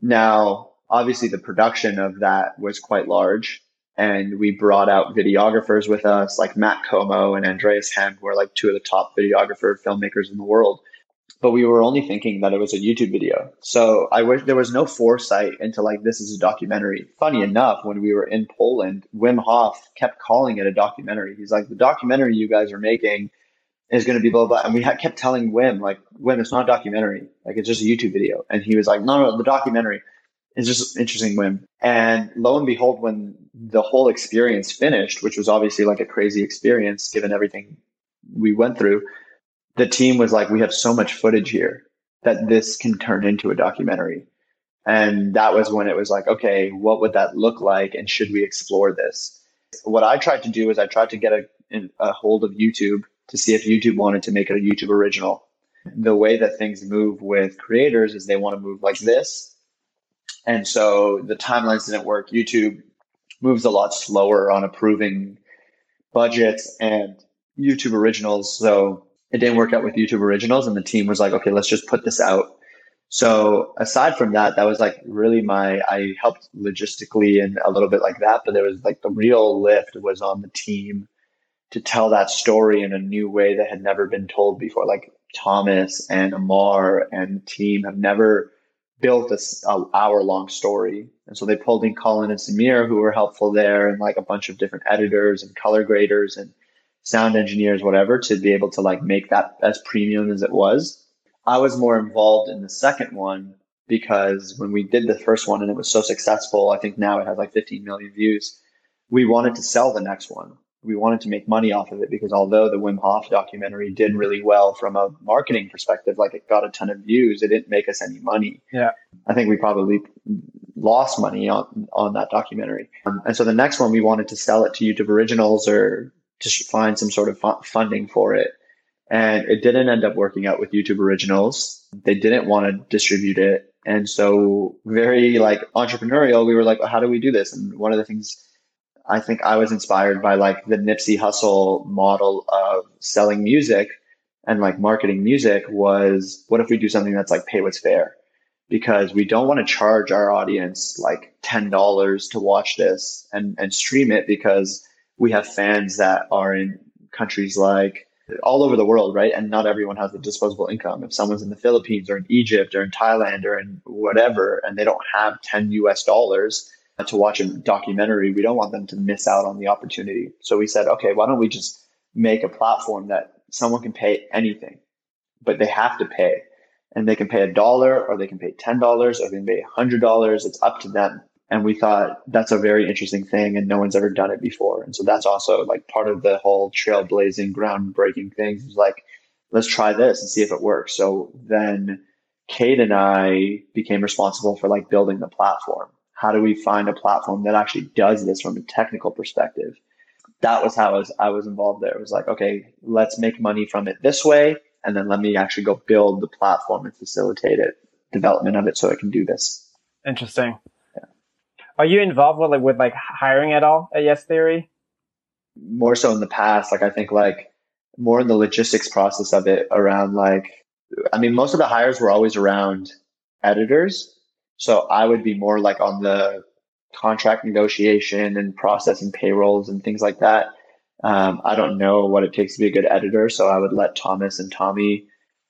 S1: Now, obviously, the production of that was quite large. And we brought out videographers with us, like Matt Komo and Andreas Hem, who are like two of the top videographer filmmakers in the world but we were only thinking that it was a YouTube video. So I wish there was no foresight into like this is a documentary. Funny enough, when we were in Poland, Wim Hof kept calling it a documentary. He's like, the documentary you guys are making is going to be blah blah. And we had, kept telling Wim like, Wim, it's not a documentary. Like it's just a YouTube video. And he was like, no, no, the documentary is just interesting, Wim. And lo and behold, when the whole experience finished, which was obviously like a crazy experience given everything we went through the team was like, we have so much footage here that this can turn into a documentary. And that was when it was like, okay, what would that look like? And should we explore this? What I tried to do is I tried to get a, a hold of YouTube to see if YouTube wanted to make it a YouTube original. The way that things move with creators is they want to move like this. And so the timelines didn't work. YouTube moves a lot slower on approving budgets and YouTube originals. So it didn't work out with YouTube Originals, and the team was like, okay, let's just put this out. So aside from that, that was like really my I helped logistically and a little bit like that, but there was like the real lift was on the team to tell that story in a new way that had never been told before. Like Thomas and Ammar and the team have never built a, hour long story. And so they pulled in Colin and Samir who were helpful there and like a bunch of different editors and color graders and sound engineers, whatever, to be able to like make that as premium as it was. I was more involved in the second one because when we did the first one and it was so successful, I think now it has like 15 million views. We wanted to sell the next one. We wanted to make money off of it because although the Wim Hof documentary did really well from a marketing perspective, like it got a ton of views, it didn't make us any money.
S2: Yeah.
S1: I think we probably lost money on, on that documentary. Um, and so the next one, we wanted to sell it to YouTube Originals or to find some sort of fu- funding for it. And it didn't end up working out with YouTube Originals. They didn't want to distribute it. And so very like entrepreneurial, we were like, well, how do we do this? And one of the things I think I was inspired by like the Nipsey Hussle model of selling music and like marketing music was what if we do something that's like pay what's fair? Because we don't want to charge our audience like $10 to watch this and, and stream it because we have fans that are in countries like all over the world, right? And not everyone has the disposable income. If someone's in the Philippines or in Egypt or in Thailand or in whatever, and they don't have 10 US dollars to watch a documentary, we don't want them to miss out on the opportunity. So we said, okay, why don't we just make a platform that someone can pay anything, but they have to pay. And they can pay a dollar or they can pay $10 or they can pay $100. It's up to them. And we thought that's a very interesting thing and no one's ever done it before. And so that's also like part of the whole trailblazing, groundbreaking things is like, let's try this and see if it works. So then Kate and I became responsible for like building the platform. How do we find a platform that actually does this from a technical perspective? That was how I was, I was involved there. It was like, okay, let's make money from it this way. And then let me actually go build the platform and facilitate it, development of it so it can do this.
S2: Interesting. Are you involved with like with like hiring at all at Yes Theory?
S1: More so in the past. Like I think like more in the logistics process of it around like I mean most of the hires were always around editors. So I would be more like on the contract negotiation and process and payrolls and things like that. Um, I don't know what it takes to be a good editor, so I would let Thomas and Tommy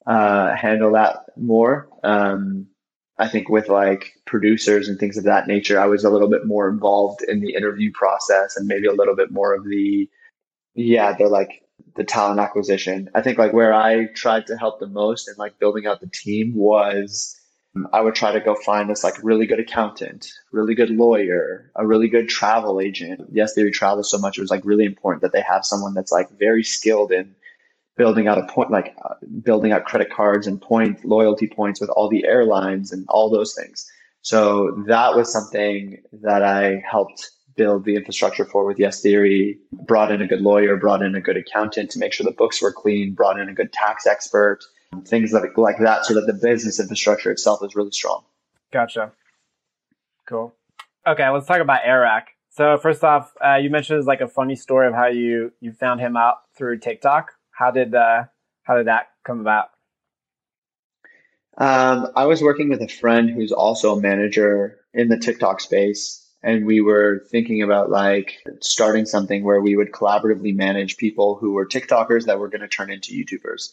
S1: uh, handle that more. Um, I think with like producers and things of that nature, I was a little bit more involved in the interview process and maybe a little bit more of the, yeah, the like the talent acquisition. I think like where I tried to help the most and like building out the team was um, I would try to go find this like really good accountant, really good lawyer, a really good travel agent. Yes, they would travel so much. It was like really important that they have someone that's like very skilled in building out a point like uh, building out credit cards and point loyalty points with all the airlines and all those things. So that was something that i helped build the infrastructure for with yes theory brought in a good lawyer brought in a good accountant to make sure the books were clean brought in a good tax expert things like, like that so that the business infrastructure itself is really strong.
S2: Gotcha. Cool. Okay let's talk about Airrack. so first off uh, you mentioned like a funny story of how you you found him out through tiktok how did uh, how did that come about?
S1: Um, I was working with a friend who's also a manager in the TikTok space, and we were thinking about like starting something where we would collaboratively manage people who were TikTokers that were going to turn into YouTubers.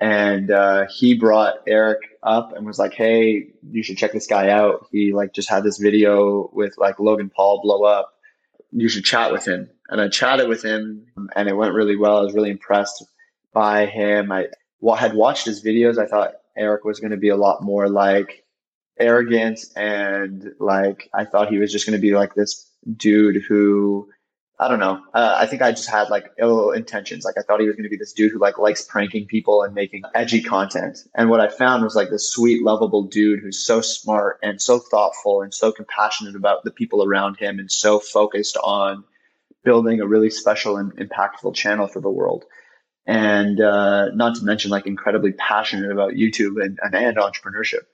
S1: And uh, he brought Eric up and was like, "Hey, you should check this guy out. He like just had this video with like Logan Paul blow up. You should chat with him." And I chatted with him, and it went really well. I was really impressed by him. I had watched his videos. I thought Eric was going to be a lot more like arrogant and like I thought he was just going to be like this dude who I don't know. Uh, I think I just had like ill intentions. Like I thought he was going to be this dude who like likes pranking people and making edgy content. And what I found was like this sweet, lovable dude who's so smart and so thoughtful and so compassionate about the people around him and so focused on building a really special and impactful channel for the world and uh, not to mention like incredibly passionate about YouTube and, and, and entrepreneurship.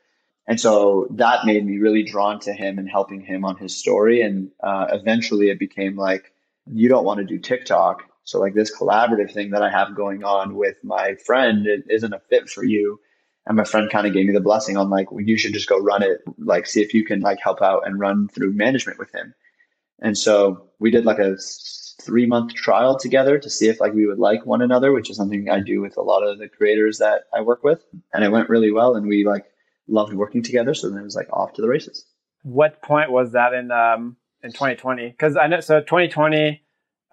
S1: And so that made me really drawn to him and helping him on his story. And uh, eventually it became like, you don't want to do TikTok. So like this collaborative thing that I have going on with my friend it isn't a fit for you. And my friend kind of gave me the blessing on like, well, you should just go run it, like see if you can like help out and run through management with him. And so we did like a three month trial together to see if like we would like one another, which is something I do with a lot of the creators that I work with. And it went really well and we like loved working together. So then it was like off to the races.
S2: What point was that in um in 2020? Because I know so 2020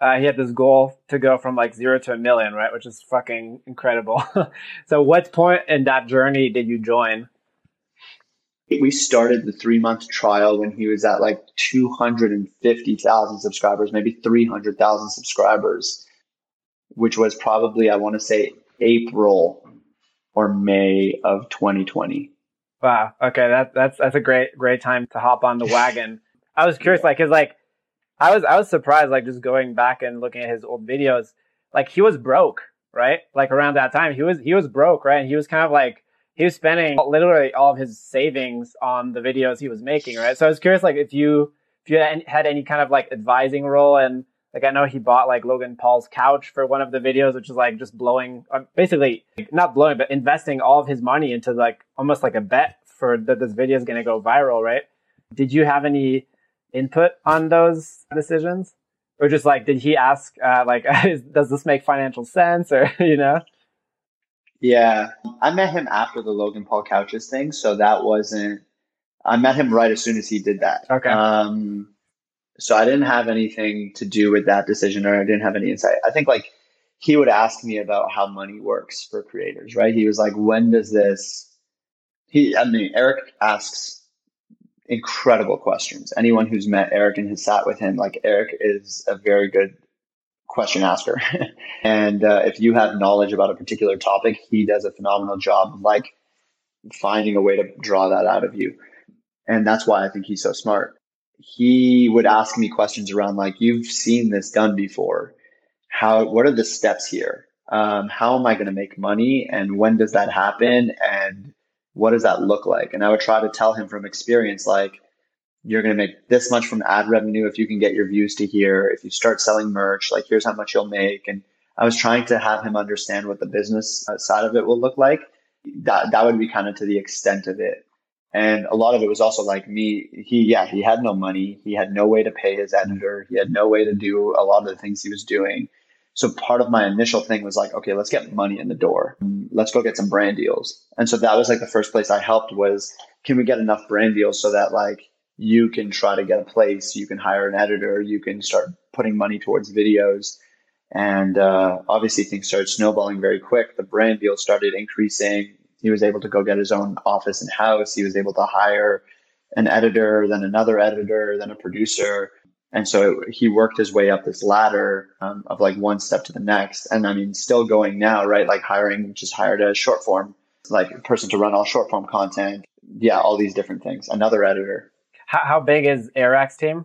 S2: uh, he had this goal to go from like zero to a million, right? Which is fucking incredible. so, what point in that journey did you join?
S1: We started the three month trial when he was at like 250,000 subscribers, maybe 300,000 subscribers, which was probably, I want to say, April or May of 2020.
S2: Wow. Okay. That, that's, that's a great, great time to hop on the wagon. I was curious, like, cause like, I was, I was surprised, like, just going back and looking at his old videos, like, he was broke, right? Like, around that time, he was, he was broke, right? And he was kind of like, he was spending literally all of his savings on the videos he was making, right? So I was curious, like, if you if you had any kind of like advising role, and like I know he bought like Logan Paul's couch for one of the videos, which is like just blowing, uh, basically not blowing, but investing all of his money into like almost like a bet for that this video is going to go viral, right? Did you have any input on those decisions? or just like did he ask uh, like does this make financial sense or you know
S1: yeah. I met him after the logan paul couches thing so that wasn't i met him right as soon as he did that.
S2: Okay.
S1: Um so i didn't have anything to do with that decision or i didn't have any insight. I think like he would ask me about how money works for creators right? He was like when does this he i mean eric asks incredible questions. Anyone who's met Eric and has sat with him, like Eric is a very good question asker. and uh, if you have knowledge about a particular topic, he does a phenomenal job of like finding a way to draw that out of you. And that's why I think he's so smart. He would ask me questions around like, you've seen this done before. How, what are the steps here? Um, how am I going to make money? And when does that happen? And what does that look like? And I would try to tell him from experience, like, you're going to make this much from ad revenue if you can get your views to here. If you start selling merch, like, here's how much you'll make. And I was trying to have him understand what the business uh, side of it will look like. That, that would be kind of to the extent of it. And a lot of it was also like me. He, yeah, he had no money. He had no way to pay his mm-hmm. editor. He had no way to do a lot of the things he was doing. So part of my initial thing was like, okay, let's get money in the door. Let's go get some brand deals. And so that was like the first place I helped was, can we get enough brand deals so that like you can try to get a place, you can hire an editor, you can start putting money towards videos. And uh, obviously things started snowballing very quick. The brand deals started increasing. He was able to go get his own office and house. He was able to hire an editor, then another editor, then a producer and so he worked his way up this ladder um, of like one step to the next. And I mean, still going now, right? Like hiring, just hired a short form, like person to run all short form content. Yeah, all these different things. Another editor.
S2: How, how big is Eric's team?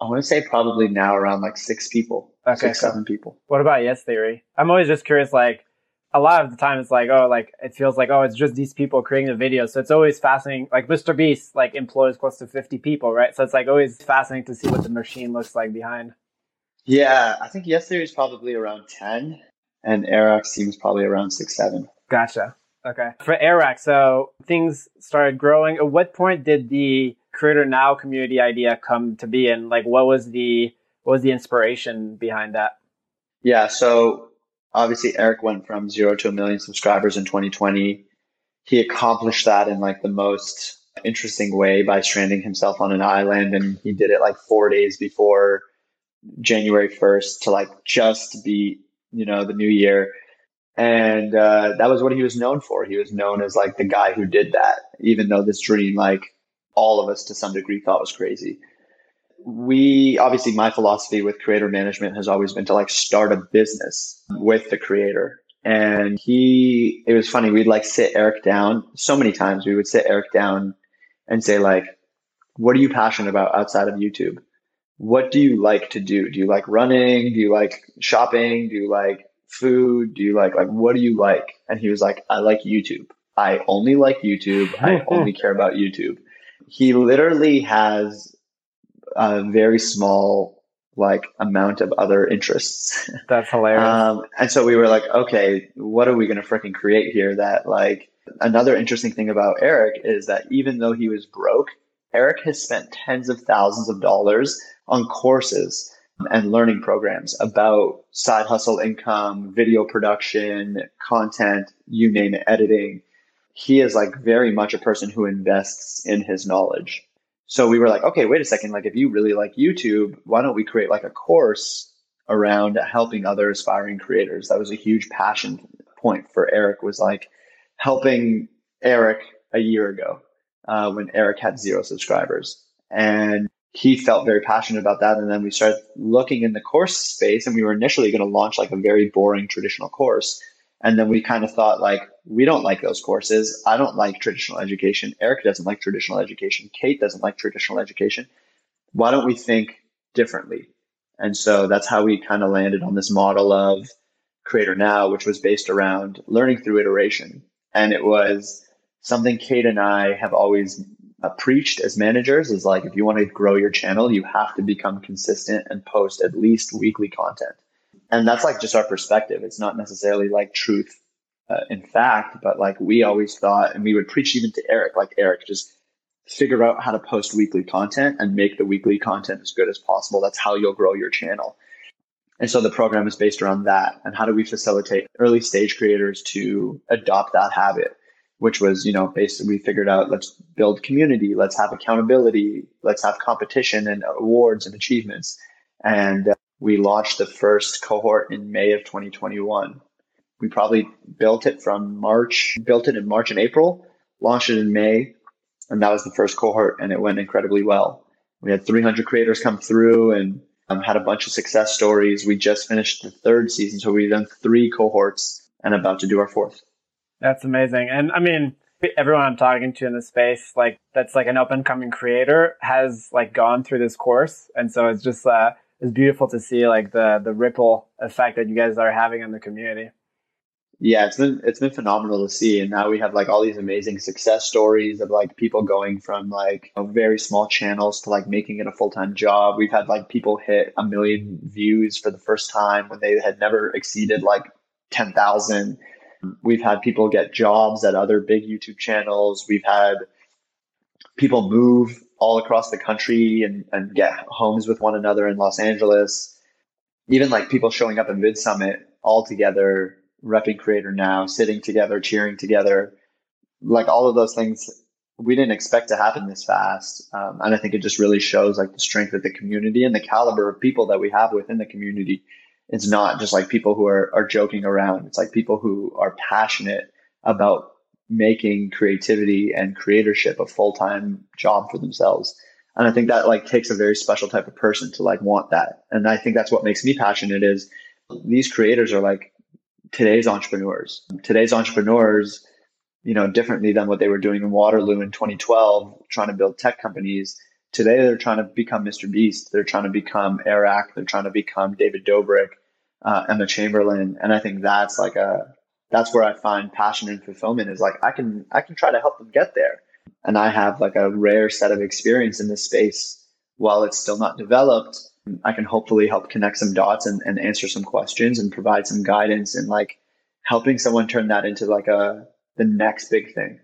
S1: I want to say probably now around like six people, okay, six, seven people.
S2: What about Yes Theory? I'm always just curious, like, a lot of the time it's like, oh, like it feels like, oh, it's just these people creating the videos. So it's always fascinating. Like Mr. Beast, like employs close to 50 people, right? So it's like always fascinating to see what the machine looks like behind.
S1: Yeah, I think Yes Theory is probably around 10 and Eric seems probably around six, seven.
S2: Gotcha. Okay. For Eric, so things started growing. At what point did the Creator Now community idea come to be? And like, what was the, what was the inspiration behind that?
S1: Yeah. So obviously Eric went from zero to a million subscribers in 2020. He accomplished that in like the most interesting way by stranding himself on an island. And he did it like four days before January 1st to like just be, you know, the new year. And uh, that was what he was known for. He was known as like the guy who did that, even though this dream, like all of us to some degree thought was crazy. We obviously my philosophy with creator management has always been to like start a business with the creator. And he it was funny we'd like sit eric down so many times we would sit eric down and say like what are you passionate about outside of youtube? What do you like to do? Do you like running? Do you like shopping? Do you like food? Do you like like what do you like? And he was like i like youtube. I only like youtube. I only care about youtube he literally has a very small like amount of other interests.
S2: That's hilarious. Um,
S1: and so we were like, okay, what are we going to freaking create here? That like another interesting thing about Eric is that even though he was broke, Eric has spent tens of thousands of dollars on courses and learning programs about side hustle income, video production, content, you name it, editing. He is like very much a person who invests in his knowledge. So we were like, okay, wait a second. Like, if you really like YouTube, why don't we create like a course around helping other aspiring creators? That was a huge passion point for Eric was like helping Eric a year ago uh, when Eric had zero subscribers. And he felt very passionate about that. And then we started looking in the course space and we were initially going to launch like a very boring traditional course. And then we kind of thought like, we don't like those courses. I don't like traditional education. Eric doesn't like traditional education. Kate doesn't like traditional education. Why don't we think differently? And so that's how we kind of landed on this model of Creator Now, which was based around learning through iteration. And it was something Kate and I have always uh, preached as managers is like, if you want to grow your channel, you have to become consistent and post at least weekly content and that's like just our perspective. It's not necessarily like truth uh, in fact, but like we always thought, and we would preach even to Eric, like Eric, just figure out how to post weekly content and make the weekly content as good as possible. That's how you'll grow your channel. And so the program is based around that. And how do we facilitate early stage creators to adopt that habit? Which was, you know, basically we figured out let's build community, let's have accountability, let's have competition and awards and achievements. And uh, we launched the first cohort in May of 2021. We probably built it from March, built it in March and April, launched it in May, and that was the first cohort, and it went incredibly well. We had 300 creators come through and um, had a bunch of success stories. We just finished the third season, so we've done three cohorts and about to do our fourth.
S2: That's amazing. And I mean, everyone I'm talking to in the space, like that's like an up and coming creator, has like gone through this course, and so it's just uh, it's beautiful to see like the the ripple effect that you guys are having in the community
S1: yeah, it's been it's been phenomenal to see, and now we have like all these amazing success stories of like people going from like very small channels to like making it a full time job. We've had like people hit a million views for the first time when they had never exceeded like ten thousand. We've had people get jobs at other big YouTube channels. We've had people move all across the country and, and get homes with one another in Los Angeles. Even like people showing up in VidSummit all together repping creator now, sitting together, cheering together, like all of those things we didn't expect to happen this fast. Um, and I think it just really shows like the strength of the community and the caliber of people that we have within the community. It's not just like people who are, are joking around. It's like people who are passionate about making creativity and creatorship a full-time job for themselves. And I think that like takes a very special type of person to like want that. And I think that's what makes me passionate is these creators are like today's entrepreneurs. Today's entrepreneurs, you know, differently than what they were doing in Waterloo in 2012, trying to build tech companies. Today, they're trying to become Mr. Beast. They're trying to become Eric. They're trying to become David Dobrik, uh, Emma Chamberlain. And I think that's like a, that's where I find passion and fulfillment is like, I can, I can try to help them get there. And I have like a rare set of experience in this space while it's still not developed I can hopefully help connect some dots and, and answer some questions and provide some guidance and like helping someone turn that into like a the next big thing.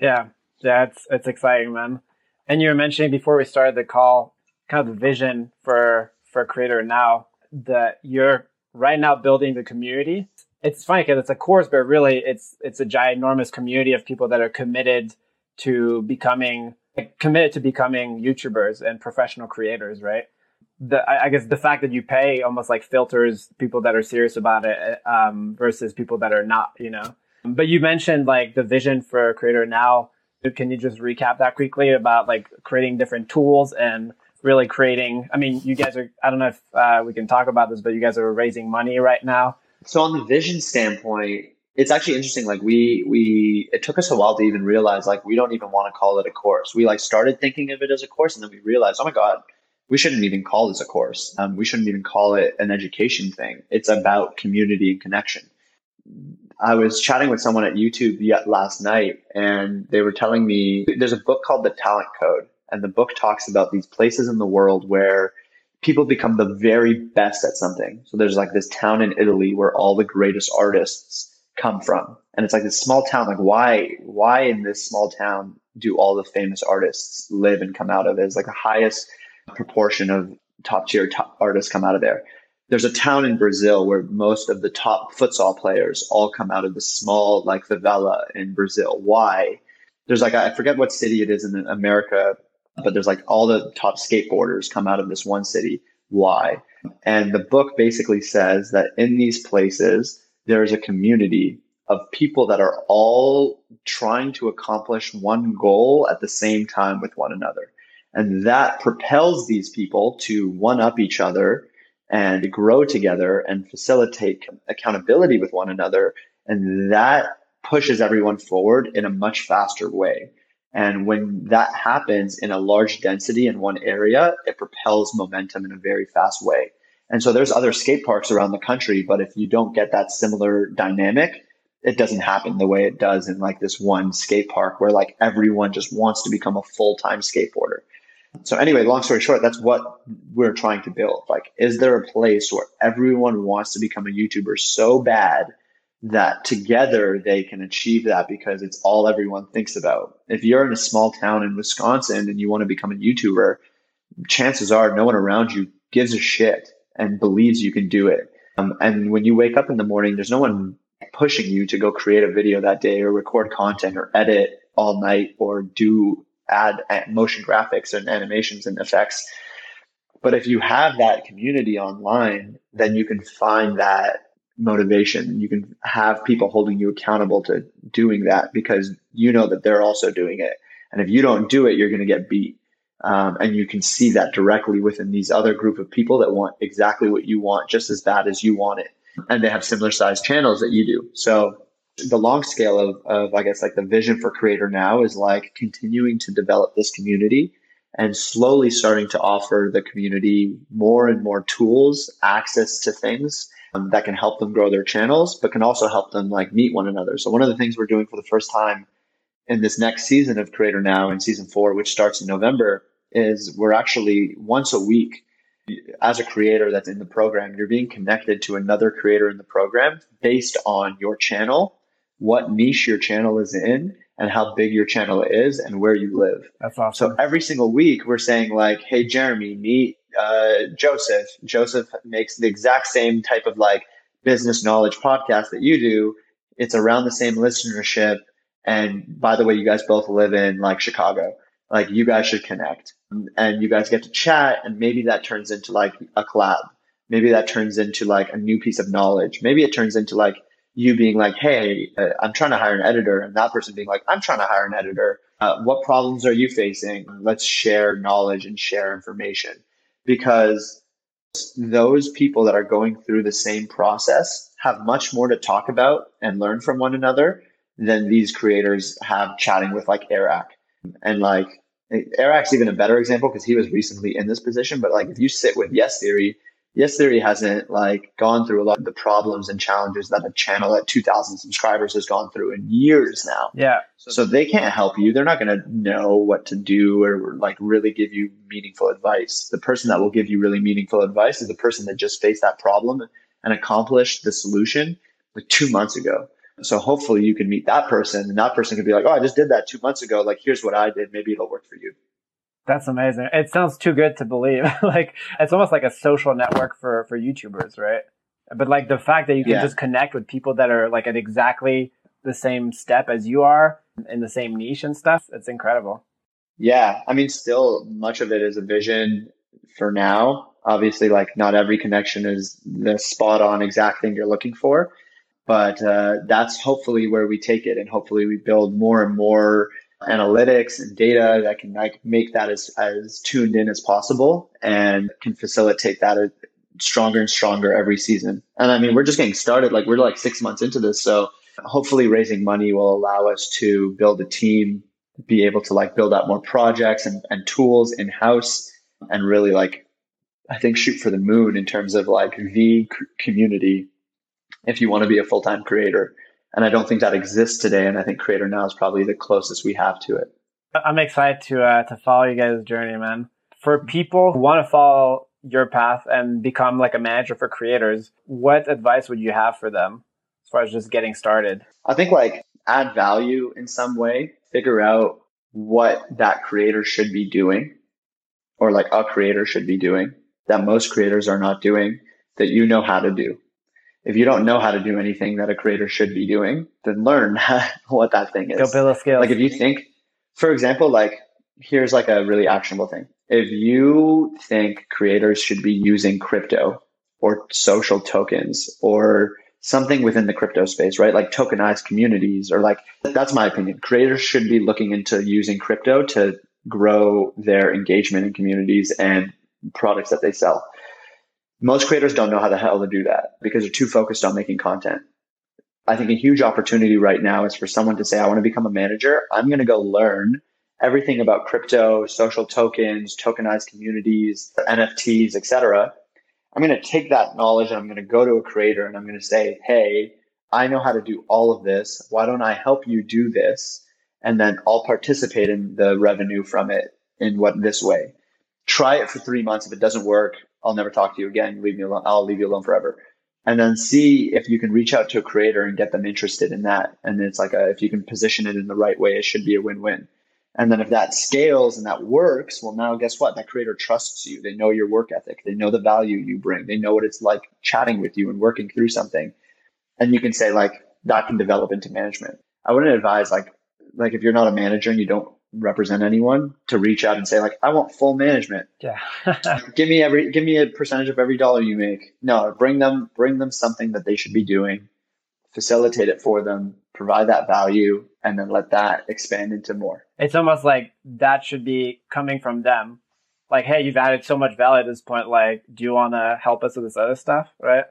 S2: Yeah, that's it's exciting, man. And you were mentioning before we started the call, kind of the vision for for Creator Now that you're right now building the community. It's funny because it's a course, but really it's it's a ginormous community of people that are committed to becoming committed to becoming YouTubers and professional creators, right? The I guess the fact that you pay almost like filters people that are serious about it um, versus people that are not, you know. But you mentioned like the vision for Creator Now. Can you just recap that quickly about like creating different tools and really creating? I mean, you guys are. I don't know if uh, we can talk about this, but you guys are raising money right now.
S1: So on the vision standpoint, it's actually interesting. Like we we it took us a while to even realize like we don't even want to call it a course. We like started thinking of it as a course, and then we realized, oh my god we shouldn't even call this a course. Um, we shouldn't even call it an education thing. It's about community and connection. I was chatting with someone at YouTube last night, and they were telling me there's a book called The Talent Code, and the book talks about these places in the world where people become the very best at something. So there's like this town in Italy where all the greatest artists come from, and it's like this small town. Like why why in this small town do all the famous artists live and come out of? It's like the highest proportion of top tier top artists come out of there. There's a town in Brazil where most of the top futsal players all come out of the small like favela in Brazil. Why? There's like I forget what city it is in America, but there's like all the top skateboarders come out of this one city. Why? And the book basically says that in these places there is a community of people that are all trying to accomplish one goal at the same time with one another. And that propels these people to one up each other and grow together and facilitate accountability with one another. And that pushes everyone forward in a much faster way. And when that happens in a large density in one area, it propels momentum in a very fast way. And so there's other skate parks around the country, but if you don't get that similar dynamic, it doesn't happen the way it does in like this one skate park where like everyone just wants to become a full-time skateboarder. So anyway, long story short, that's what we're trying to build. Like, is there a place where everyone wants to become a YouTuber so bad that together they can achieve that because it's all everyone thinks about. If you're in a small town in Wisconsin and you want to become a YouTuber, chances are no one around you gives a shit and believes you can do it. Um, and when you wake up in the morning, there's no one pushing you to go create a video that day or record content or edit all night or do add motion graphics and animations and effects. But if you have that community online, then you can find that motivation. You can have people holding you accountable to doing that because you know that they're also doing it. And if you don't do it, you're going to get beat. Um, and you can see that directly within these other group of people that want exactly what you want just as bad as you want it. And they have similar sized channels that you do. So the long scale of, of, I guess, like the vision for Creator Now is like continuing to develop this community and slowly starting to offer the community more and more tools, access to things um, that can help them grow their channels, but can also help them like meet one another. So one of the things we're doing for the first time in this next season of Creator Now in season four, which starts in November, is we're actually once a week as a creator that's in the program, you're being connected to another creator in the program based on your channel, what niche your channel is in, and how big your channel is and where you live.
S2: That's awesome.
S1: So every single week, we're saying like, "Hey, Jeremy, meet uh, Joseph. Joseph makes the exact same type of like business knowledge podcast that you do. It's around the same listenership. And by the way, you guys both live in like Chicago. Like you guys should connect and you guys get to chat and maybe that turns into like a collab. Maybe that turns into like a new piece of knowledge. Maybe it turns into like you being like, Hey, uh, I'm trying to hire an editor and that person being like, I'm trying to hire an editor. Uh, what problems are you facing? Let's share knowledge and share information because those people that are going through the same process have much more to talk about and learn from one another than these creators have chatting with like Eric. And like Eric's even a better example because he was recently in this position. But like if you sit with Yes Theory, Yes Theory hasn't like gone through a lot of the problems and challenges that a channel at 2,000 subscribers has gone through in years now.
S2: Yeah.
S1: So they can't help you. They're not going to know what to do or like really give you meaningful advice. The person that will give you really meaningful advice is the person that just faced that problem and accomplished the solution like two months ago. So hopefully you can meet that person and that person could be like, Oh, I just did that two months ago. Like, here's what I did. Maybe it'll work for you.
S2: That's amazing. It sounds too good to believe. like it's almost like a social network for for YouTubers, right? But like the fact that you can yeah. just connect with people that are like at exactly the same step as you are in the same niche and stuff, it's incredible.
S1: Yeah, I mean still much of it is a vision for now. Obviously like not every connection is the spot on exact thing you're looking for, but uh, that's hopefully where we take it and hopefully we build more and more analytics and data that can like make that as, as tuned in as possible and can facilitate that stronger and stronger every season. And I mean, we're just getting started. Like we're like six months into this. So hopefully raising money will allow us to build a team, be able to like build out more projects and, and tools in house and really like, I think shoot for the moon in terms of like the community if you want to be a full-time creator and I don't think that exists today. And I think Creator Now is probably the closest we have to it.
S2: I'm excited to uh, to follow you guys' journey, man. For people who want to follow your path and become like a manager for creators, what advice would you have for them as far as just getting started?
S1: I think like add value in some way, figure out what that creator should be doing or like a creator should be doing that most creators are not doing that you know how to do if you don't know how to do anything that a creator should be doing, then learn what that thing is.
S2: Go build a skill.
S1: Like if you think, for example, like here's like a really actionable thing. If you think creators should be using crypto or social tokens or something within the crypto space, right? Like tokenized communities or like, that's my opinion. Creators should be looking into using crypto to grow their engagement in communities and products that they sell. Most creators don't know how the hell to do that because they're too focused on making content. I think a huge opportunity right now is for someone to say, I want to become a manager. I'm going to go learn everything about crypto, social tokens, tokenized communities, NFTs, etc. I'm going to take that knowledge and I'm going to go to a creator and I'm going to say, Hey, I know how to do all of this. Why don't I help you do this? And then I'll participate in the revenue from it in what this way. Try it for three months. If it doesn't work, I'll never talk to you again. Leave me alone. I'll leave you alone forever. and then see if you can reach out to a creator and get them interested in that. And it's like a, if you can position it in the right way, it should be a win-win. And then if that scales and that works, well, now guess what? That creator trusts you. They know your work ethic. They know the value you bring. They know what it's like chatting with you and working through something. And you can say like that can develop into management. I wouldn't advise like like if you're not a manager and you don't represent anyone to reach out and say like I want full management.
S2: Yeah.
S1: give me every give me a percentage of every dollar you make. No, bring them bring them something that they should be doing. Facilitate it for them, provide that value and then let that expand into more.
S2: It's almost like that should be coming from them. Like, hey, you've added so much value at this point. Like, do you want to help us with this other stuff? Right.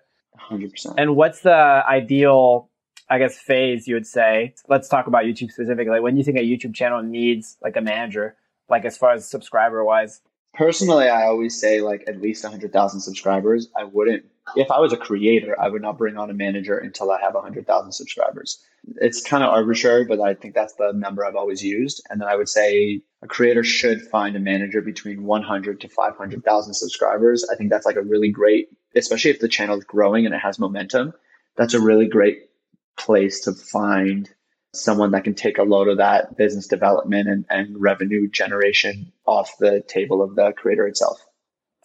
S1: 100%.
S2: And what's the ideal I guess phase you would say. Let's talk about YouTube specifically. When you think a YouTube channel needs like a manager, like as far as subscriber wise.
S1: Personally, I always say like at least 100,000 subscribers. I wouldn't if I was a creator, I would not bring on a manager until I have 100,000 subscribers. It's kind of arbitrary, but I think that's the number I've always used. And then I would say a creator should find a manager between 100 to 500,000 subscribers. I think that's like a really great, especially if the channel is growing and it has momentum. That's a really great place to find someone that can take a load of that business development and, and revenue generation off the table of the creator itself.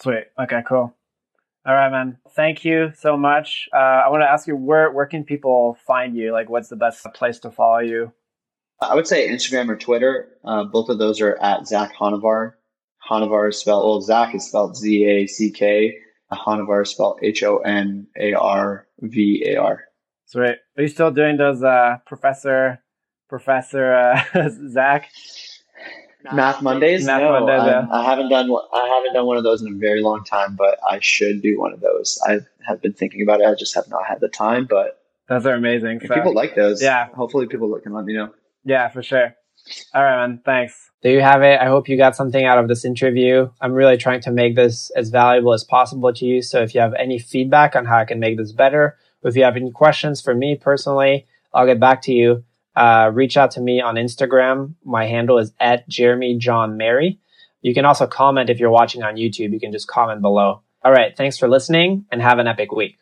S2: Sweet. Okay, cool. All right, man. Thank you so much. Uh, I want to ask you where where can people find you? Like, what's the best place to follow you?
S1: I would say Instagram or Twitter. Uh, both of those are at Zack Honarvar. Honarvar is spelled well. Zack is spelled Z A C K. Honarvar is spelled H O N A R V A R.
S2: Sweet. Are you still doing those, uh, Professor, Professor uh, Zack?
S1: Math Mondays?
S2: Math
S1: no,
S2: Mondays,
S1: I,
S2: yeah.
S1: I haven't done one- I haven't done one of those in a very long time, but I should do one of those. I have been thinking about it. I just have not had the time, but
S2: Those are amazing.
S1: if
S2: So-
S1: people like those,
S2: Yeah.
S1: hopefully people can let me know.
S2: Yeah, for sure. All right, man. Thanks. There you have it. I hope you got something out of this interview. I'm really trying to make this as valuable as possible to you. So if you have any feedback on how I can make this better, or if you have any questions for me personally, I'll get back to you. Uh, reach out to me on Instagram. My handle is at Jeremy John Mary. You can also comment if you're watching on YouTube. You can just comment below. All right. Thanks for listening and have an epic week.